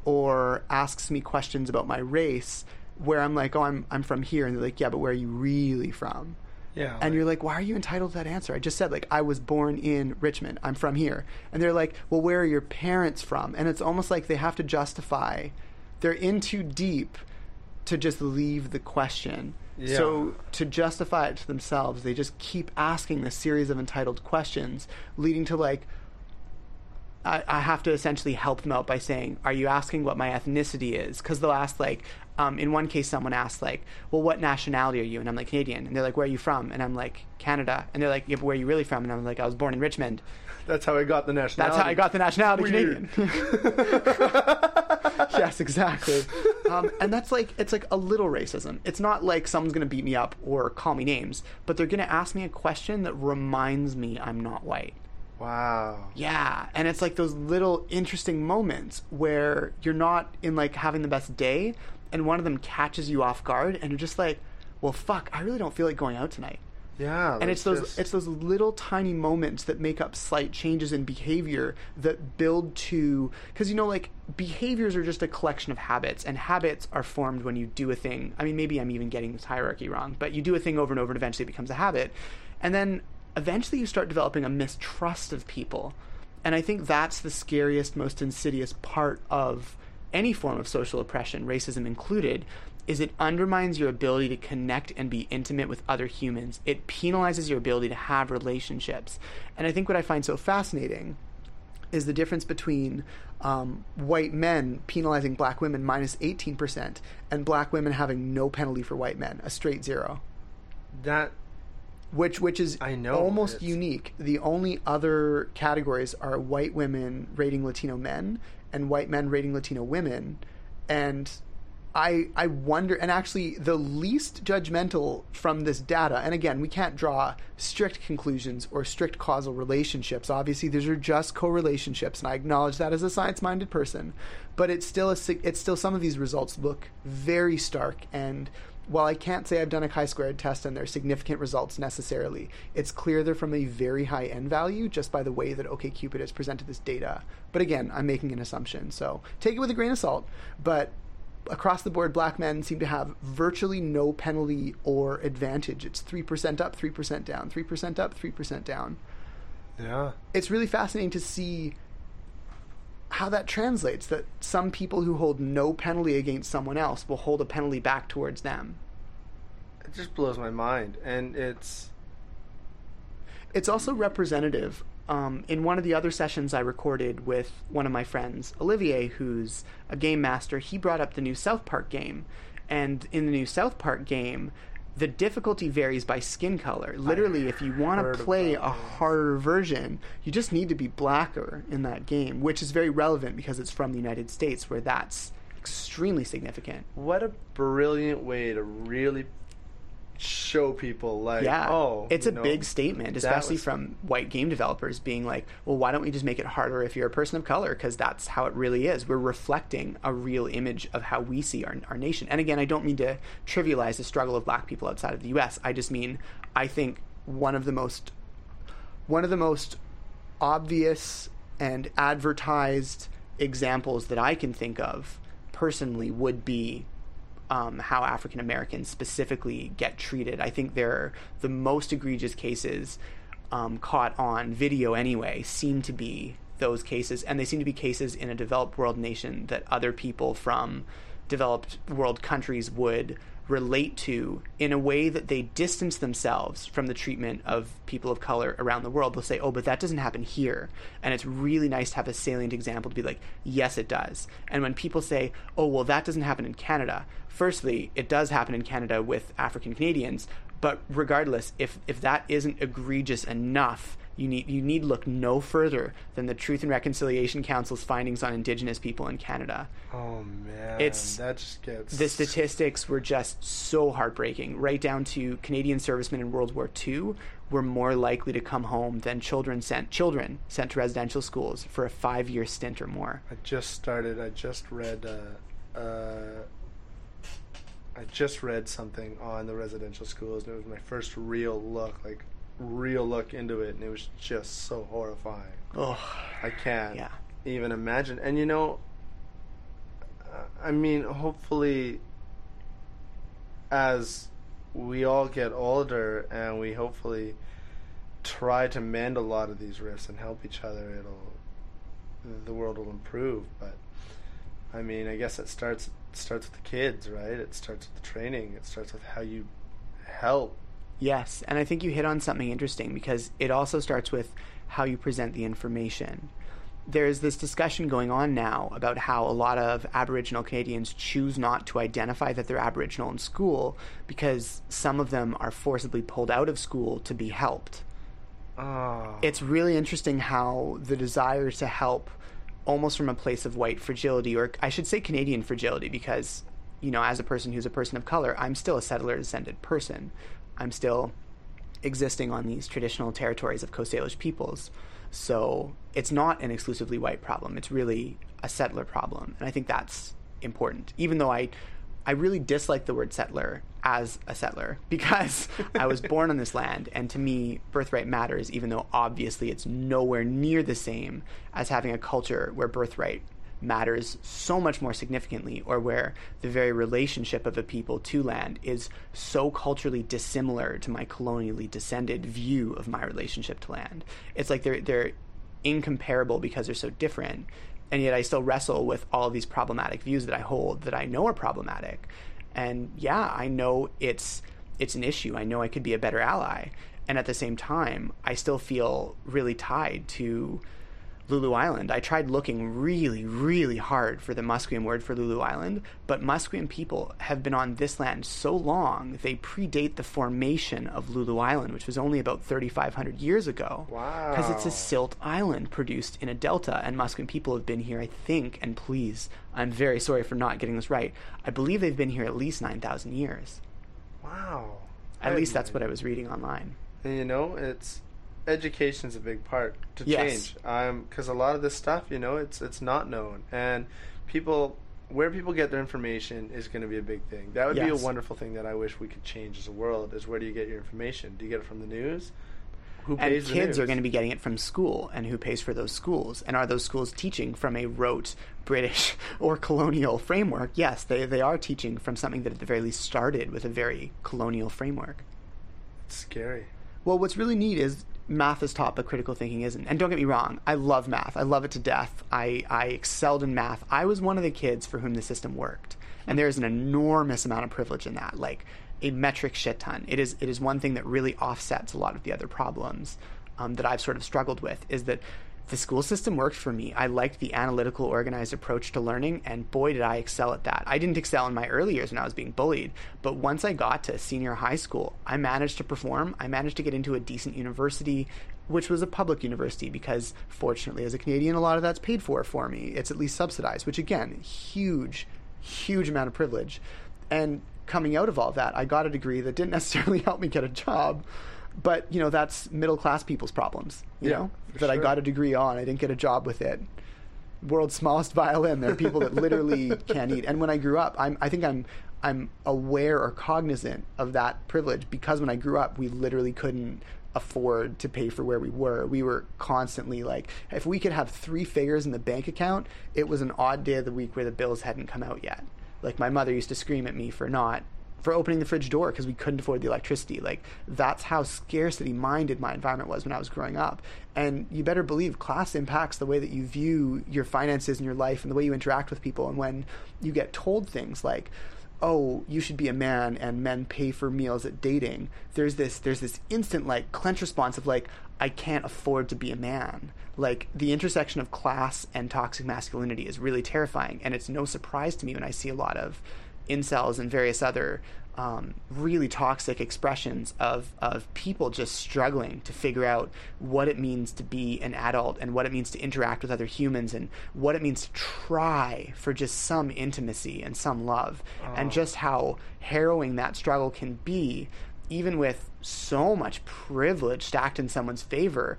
S3: or asks me questions about my race where I'm like, "Oh, I'm I'm from here." And they're like, "Yeah, but where are you really from?"
S2: Yeah.
S3: And you're like, "Why are you entitled to that answer?" I just said like I was born in Richmond. I'm from here. And they're like, "Well, where are your parents from?" And it's almost like they have to justify they're in too deep to just leave the question.
S2: Yeah.
S3: So to justify it to themselves, they just keep asking this series of entitled questions, leading to like I, I have to essentially help them out by saying, "Are you asking what my ethnicity is?" Because they'll ask like, um, in one case, someone asked like, "Well, what nationality are you?" And I'm like, "Canadian." And they're like, "Where are you from?" And I'm like, "Canada." And they're like, "Yeah, but where are you really from?" And I'm like, "I was born in Richmond."
S2: That's how I got the nationality.
S3: That's how I got the nationality
S2: Weird.
S3: Canadian. yes, exactly. Um, and that's like it's like a little racism. It's not like someone's gonna beat me up or call me names, but they're gonna ask me a question that reminds me I'm not white.
S2: Wow.
S3: Yeah, and it's like those little interesting moments where you're not in like having the best day, and one of them catches you off guard, and you're just like, "Well, fuck, I really don't feel like going out tonight."
S2: Yeah.
S3: and it's those
S2: just-
S3: it's those little tiny moments that make up slight changes in behavior that build to because you know like behaviors are just a collection of habits and habits are formed when you do a thing i mean maybe i'm even getting this hierarchy wrong but you do a thing over and over and eventually it becomes a habit and then eventually you start developing a mistrust of people and i think that's the scariest most insidious part of any form of social oppression racism included is it undermines your ability to connect and be intimate with other humans. It penalizes your ability to have relationships. And I think what I find so fascinating is the difference between um, white men penalizing black women minus 18% and black women having no penalty for white men, a straight zero.
S2: that
S3: Which, which is
S2: I know,
S3: almost
S2: it's-
S3: unique. The only other categories are white women rating Latino men and white men rating Latino women. And I, I wonder, and actually, the least judgmental from this data, and again, we can't draw strict conclusions or strict causal relationships. Obviously, these are just correlationships, and I acknowledge that as a science-minded person. But it's still a, it's still some of these results look very stark. And while I can't say I've done a chi-squared test and there's significant results necessarily, it's clear they're from a very high n value just by the way that OkCupid has presented this data. But again, I'm making an assumption, so take it with a grain of salt. But across the board, black men seem to have virtually no penalty or advantage. It's 3% up, 3% down, 3% up, 3% down.
S2: Yeah.
S3: It's really fascinating to see how that translates that some people who hold no penalty against someone else will hold a penalty back towards them.
S2: It just blows my mind. And it's.
S3: It's also representative um, in one of the other sessions I recorded with one of my friends, Olivier, who's a game master, he brought up the new South Park game. And in the new South Park game, the difficulty varies by skin color. Literally, if you want to play a harder version, you just need to be blacker in that game, which is very relevant because it's from the United States, where that's extremely significant.
S2: What a brilliant way to really show people like
S3: yeah.
S2: oh
S3: it's a know, big statement especially was... from white game developers being like well why don't we just make it harder if you're a person of color? Because that's how it really is. We're reflecting a real image of how we see our, our nation. And again i don't mean to trivialize the struggle of black people outside of the us i just mean i think one of the most one of the most obvious and advertised examples that i can think of personally would be um, how African Americans specifically get treated. I think they're the most egregious cases um, caught on video anyway seem to be those cases, and they seem to be cases in a developed world nation that other people from developed world countries would relate to in a way that they distance themselves from the treatment of people of color around the world. They'll say, oh, but that doesn't happen here. And it's really nice to have a salient example to be like, yes, it does. And when people say, oh, well, that doesn't happen in Canada, firstly, it does happen in Canada with African Canadians. But regardless, if, if that isn't egregious enough, you need you need look no further than the Truth and Reconciliation Council's findings on Indigenous people in Canada.
S2: Oh man,
S3: it's
S2: that just gets
S3: the statistics were just so heartbreaking. Right down to Canadian servicemen in World War II were more likely to come home than children sent children sent to residential schools for a five year stint or more.
S2: I just started. I just read. Uh, uh, I just read something on the residential schools, and it was my first real look, like real look into it, and it was just so horrifying.
S3: Oh,
S2: I can't
S3: yeah.
S2: even imagine. And you know, I mean, hopefully, as we all get older and we hopefully try to mend a lot of these rifts and help each other, it'll the world will improve. But I mean, I guess it starts it starts with the kids, right? It starts with the training. It starts with how you help
S3: Yes, and I think you hit on something interesting because it also starts with how you present the information. There's this discussion going on now about how a lot of Aboriginal Canadians choose not to identify that they're Aboriginal in school because some of them are forcibly pulled out of school to be helped.
S2: Oh.
S3: It's really interesting how the desire to help almost from a place of white fragility, or I should say Canadian fragility, because, you know, as a person who's a person of color, I'm still a settler descended person. I'm still existing on these traditional territories of Coast Salish peoples. So it's not an exclusively white problem. It's really a settler problem. And I think that's important. Even though I I really dislike the word settler as a settler because I was born on this land and to me birthright matters even though obviously it's nowhere near the same as having a culture where birthright matters so much more significantly, or where the very relationship of a people to land is so culturally dissimilar to my colonially descended view of my relationship to land. It's like they're they're incomparable because they're so different, and yet I still wrestle with all these problematic views that I hold that I know are problematic. And yeah, I know it's it's an issue. I know I could be a better ally. And at the same time, I still feel really tied to Lulu Island. I tried looking really, really hard for the Musqueam word for Lulu Island, but Musqueam people have been on this land so long, they predate the formation of Lulu Island, which was only about 3,500 years ago.
S2: Wow.
S3: Because it's a silt island produced in a delta, and Musqueam people have been here, I think, and please, I'm very sorry for not getting this right. I believe they've been here at least 9,000 years.
S2: Wow.
S3: At
S2: I
S3: least that's what I was reading online.
S2: And you know, it's education's a big part to
S3: Yes.
S2: change. Um, because a lot of this stuff, you know, it's it's not known, and people where people get their information is going to be a big thing. That would be a wonderful thing that I wish we could change as a world. Is where do you get your information? Do you get it from the news? Who
S3: and kids are going to be getting it from school and who pays for those schools and are those schools teaching from a rote british or colonial framework yes they, they are teaching from something that at the very least started with a very colonial framework
S2: It's scary.
S3: well what's really neat is math is taught but critical thinking isn't. And don't get me wrong i love math. I love it to death. I, I excelled in math. I was one of the kids for whom the system worked. And there's an enormous amount of privilege in that like a metric shit ton. It is it is one thing that really offsets a lot of the other problems um, that i've sort of struggled with is that the school system worked for me. I liked the analytical, organized approach to learning, and boy, did I excel at that. I didn't excel in my early years when I was being bullied, but once I got to senior high school, I managed to perform. I managed to get into a decent university, which was a public university because, fortunately, as a Canadian, a lot of that's paid for for me. It's at least subsidized, which again, huge, huge amount of privilege. And coming out of all that, I got a degree that didn't necessarily help me get a job. But you know that's middle class people's problems. You
S2: Yeah,
S3: know that I got a degree on. I didn't get a job with it. World's smallest violin. There are people that literally can't eat. And when I grew up, I'm, I think I'm I'm aware or cognizant of that privilege because when I grew up, we literally couldn't afford to pay for where we were. We were constantly like, if we could have three figures in the bank account, it was an odd day of the week where the bills hadn't come out yet. Like my mother used to scream at me for not for opening the fridge door because we couldn't afford the electricity. Like that's how scarcity minded my environment was when I was growing up. And you better believe class impacts the way that you view your finances and your life and the way you interact with people. And when you get told things like, "Oh, you should be a man and men pay for meals at dating," there's this there's this instant like clench response of like, "I can't afford to be a man." Like the intersection of class and toxic masculinity is really terrifying, and it's no surprise to me when I see a lot of incels and various other um, really toxic expressions of, of people just struggling to figure out what it means to be an adult and what it means to interact with other humans and what it means to try for just some intimacy and some love. And just how harrowing that struggle can be even with so much privilege stacked in someone's favor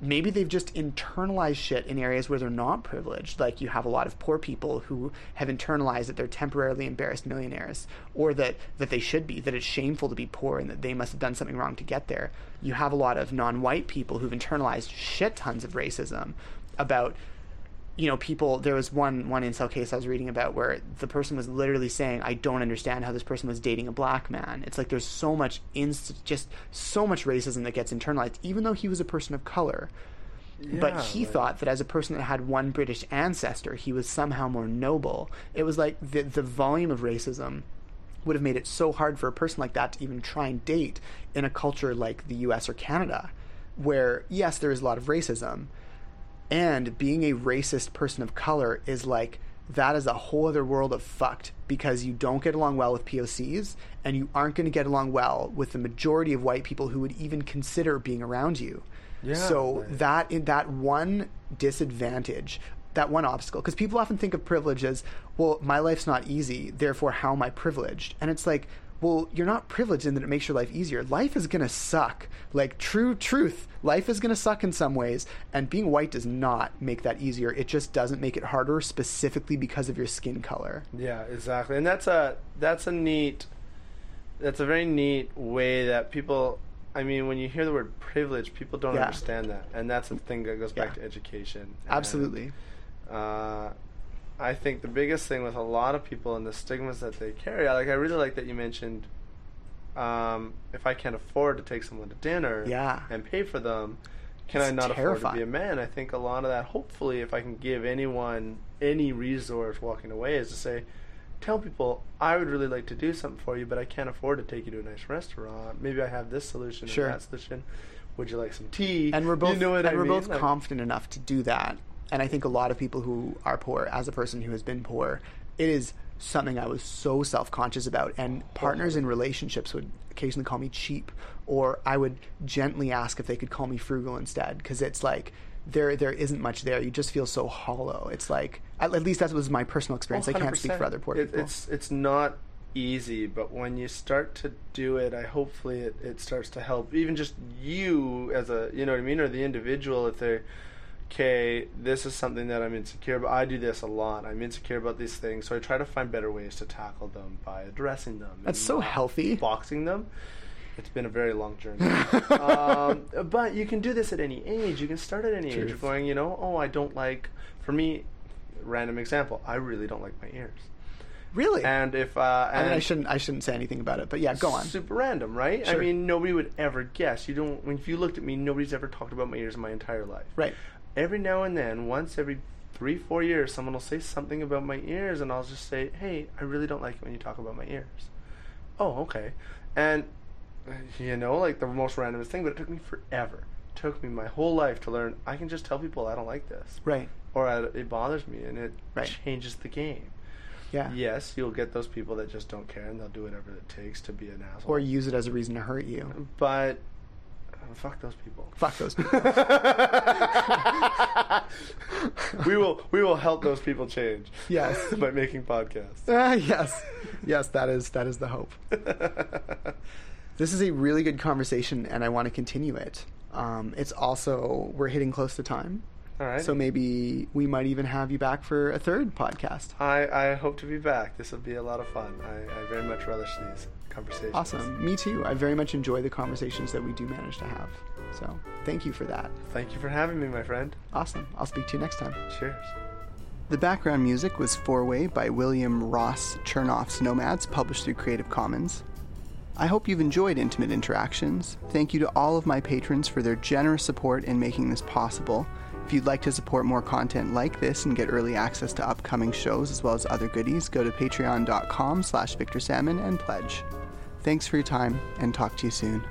S3: maybe they've just internalized shit in areas where they're not privileged. Like you have a lot of poor people who have internalized that they're temporarily embarrassed millionaires, or that that they should be, that it's shameful to be poor and that they must have done something wrong to get there. You have a lot of non-white people who've internalized shit tons of racism about you know, people. There was one one incel case I was reading about where the person was literally saying, "I don't understand how this person was dating a black man." It's like there's so much inst- just so much racism that gets internalized, even though he was a person of color. but he
S2: like-
S3: thought that as a person that had one British ancestor, he was somehow more noble. It was like the the volume of racism would have made it so hard for a person like that to even try and date in a culture like the US or Canada, where yes, there is a lot of racism, and being a racist person of color is like that is a whole other world of fucked because you don't get along well with POCs and you aren't going to get along well with the majority of white people who would even consider being around you.
S2: Yeah,
S3: so
S2: man.
S3: that in that one disadvantage, that one obstacle, because people often think of privilege as, well, my life's not easy, therefore how am I privileged? And it's like, well, you're not privileged in that it makes your life easier. Life is gonna suck. Like true truth, life is gonna suck in some ways, and being white does not make that easier. It just doesn't make it harder specifically because of your skin color.
S2: Yeah, exactly. And that's a that's a neat that's a very neat way that people I mean, when you hear the word privilege, people don't
S3: Yeah.
S2: understand that. And that's the thing that goes back
S3: Yeah.
S2: to education. And,
S3: Absolutely.
S2: uh, I think the biggest thing with a lot of people and the stigmas that they carry, like I really like that you mentioned um, if I can't afford to take someone to dinner
S3: Yeah.
S2: and pay for them, can I
S3: It's
S2: not afford to be a man? I think a lot of that, hopefully, if I can give anyone any resource walking away, is to say, tell people, I would really like to do something for you, but I can't afford to take you to a nice restaurant. Maybe I have this solution
S3: Sure.
S2: and that solution. Would you like some tea?
S3: and we're both
S2: you know
S3: and
S2: I
S3: we're
S2: mean?
S3: both
S2: Like-
S3: confident enough to do that and I think a lot of people who are poor, as a person who has been poor, it is something I was so self conscious about. And partners in relationships would occasionally call me cheap, or I would gently ask if they could call me frugal instead, because it's like there there isn't much there. You just feel so hollow. It's like at, at least that was my personal experience. I can't speak for other poor
S2: It-
S3: people.
S2: It's it's not easy, but when you start to do it, I hopefully it, it starts to help even just you as a you know what I mean, or the individual if they're okay, this is something that I'm insecure about. I do this a lot. I'm insecure about these things, so I try to find better ways to tackle them by addressing them.
S3: That's so healthy.
S2: Boxing them. It's been a very long journey. um, but you can do this at any age. You can start at any age.
S3: Truth.
S2: Of going, you know, oh, I don't like. For me, random example. I really don't like my ears.
S3: really.
S2: And if uh,
S3: I
S2: and
S3: mean, I shouldn't I shouldn't say anything about it, but yeah, go on.
S2: Super random, right?
S3: Sure.
S2: I mean, nobody would ever guess. You don't. When if you looked at me, nobody's ever talked about my ears in my entire life.
S3: Right.
S2: Every now and then, once every three, four years, someone will say something about my ears, and I'll just say, "Hey, I really don't like it when you talk about my ears." Oh, okay. And you know, like the most randomest thing, but it took me forever. It took me my whole life to learn. I can just tell people I don't like this,
S3: Right.
S2: or I, it bothers me, and it
S3: Right.
S2: changes the game.
S3: Yeah.
S2: Yes, you'll get those people that just don't care and they'll do whatever it takes to be an asshole.
S3: Or use it as a reason to hurt you.
S2: but uh, fuck those people.
S3: Fuck those people.
S2: we will we will help those people change.
S3: Yes.
S2: by making podcasts.
S3: Ah, yes. Yes, that is that is the hope. This is a really good conversation, and I want to continue it. Um, it's also we're hitting close to time,
S2: All right.
S3: so maybe we might even have you back for a third podcast.
S2: I, I hope to be back. This will be a lot of fun. I, I very much relish these conversations.
S3: Awesome. Me too. I very much enjoy the conversations that we do manage to have. So thank you for that.
S2: Thank you for having me, my friend.
S3: Awesome. I'll speak to you next time.
S2: Cheers.
S1: The background music was Four Way by William Ross Chernoff's Nomads, published through Creative Commons. I hope you've enjoyed Intimate Interactions. Thank you to all of my patrons for their generous support in making this possible. If you'd like to support more content like this and get early access to upcoming shows as well as other goodies, go to patreon.com slash victorsalmon and pledge. Thanks for your time, and talk to you soon.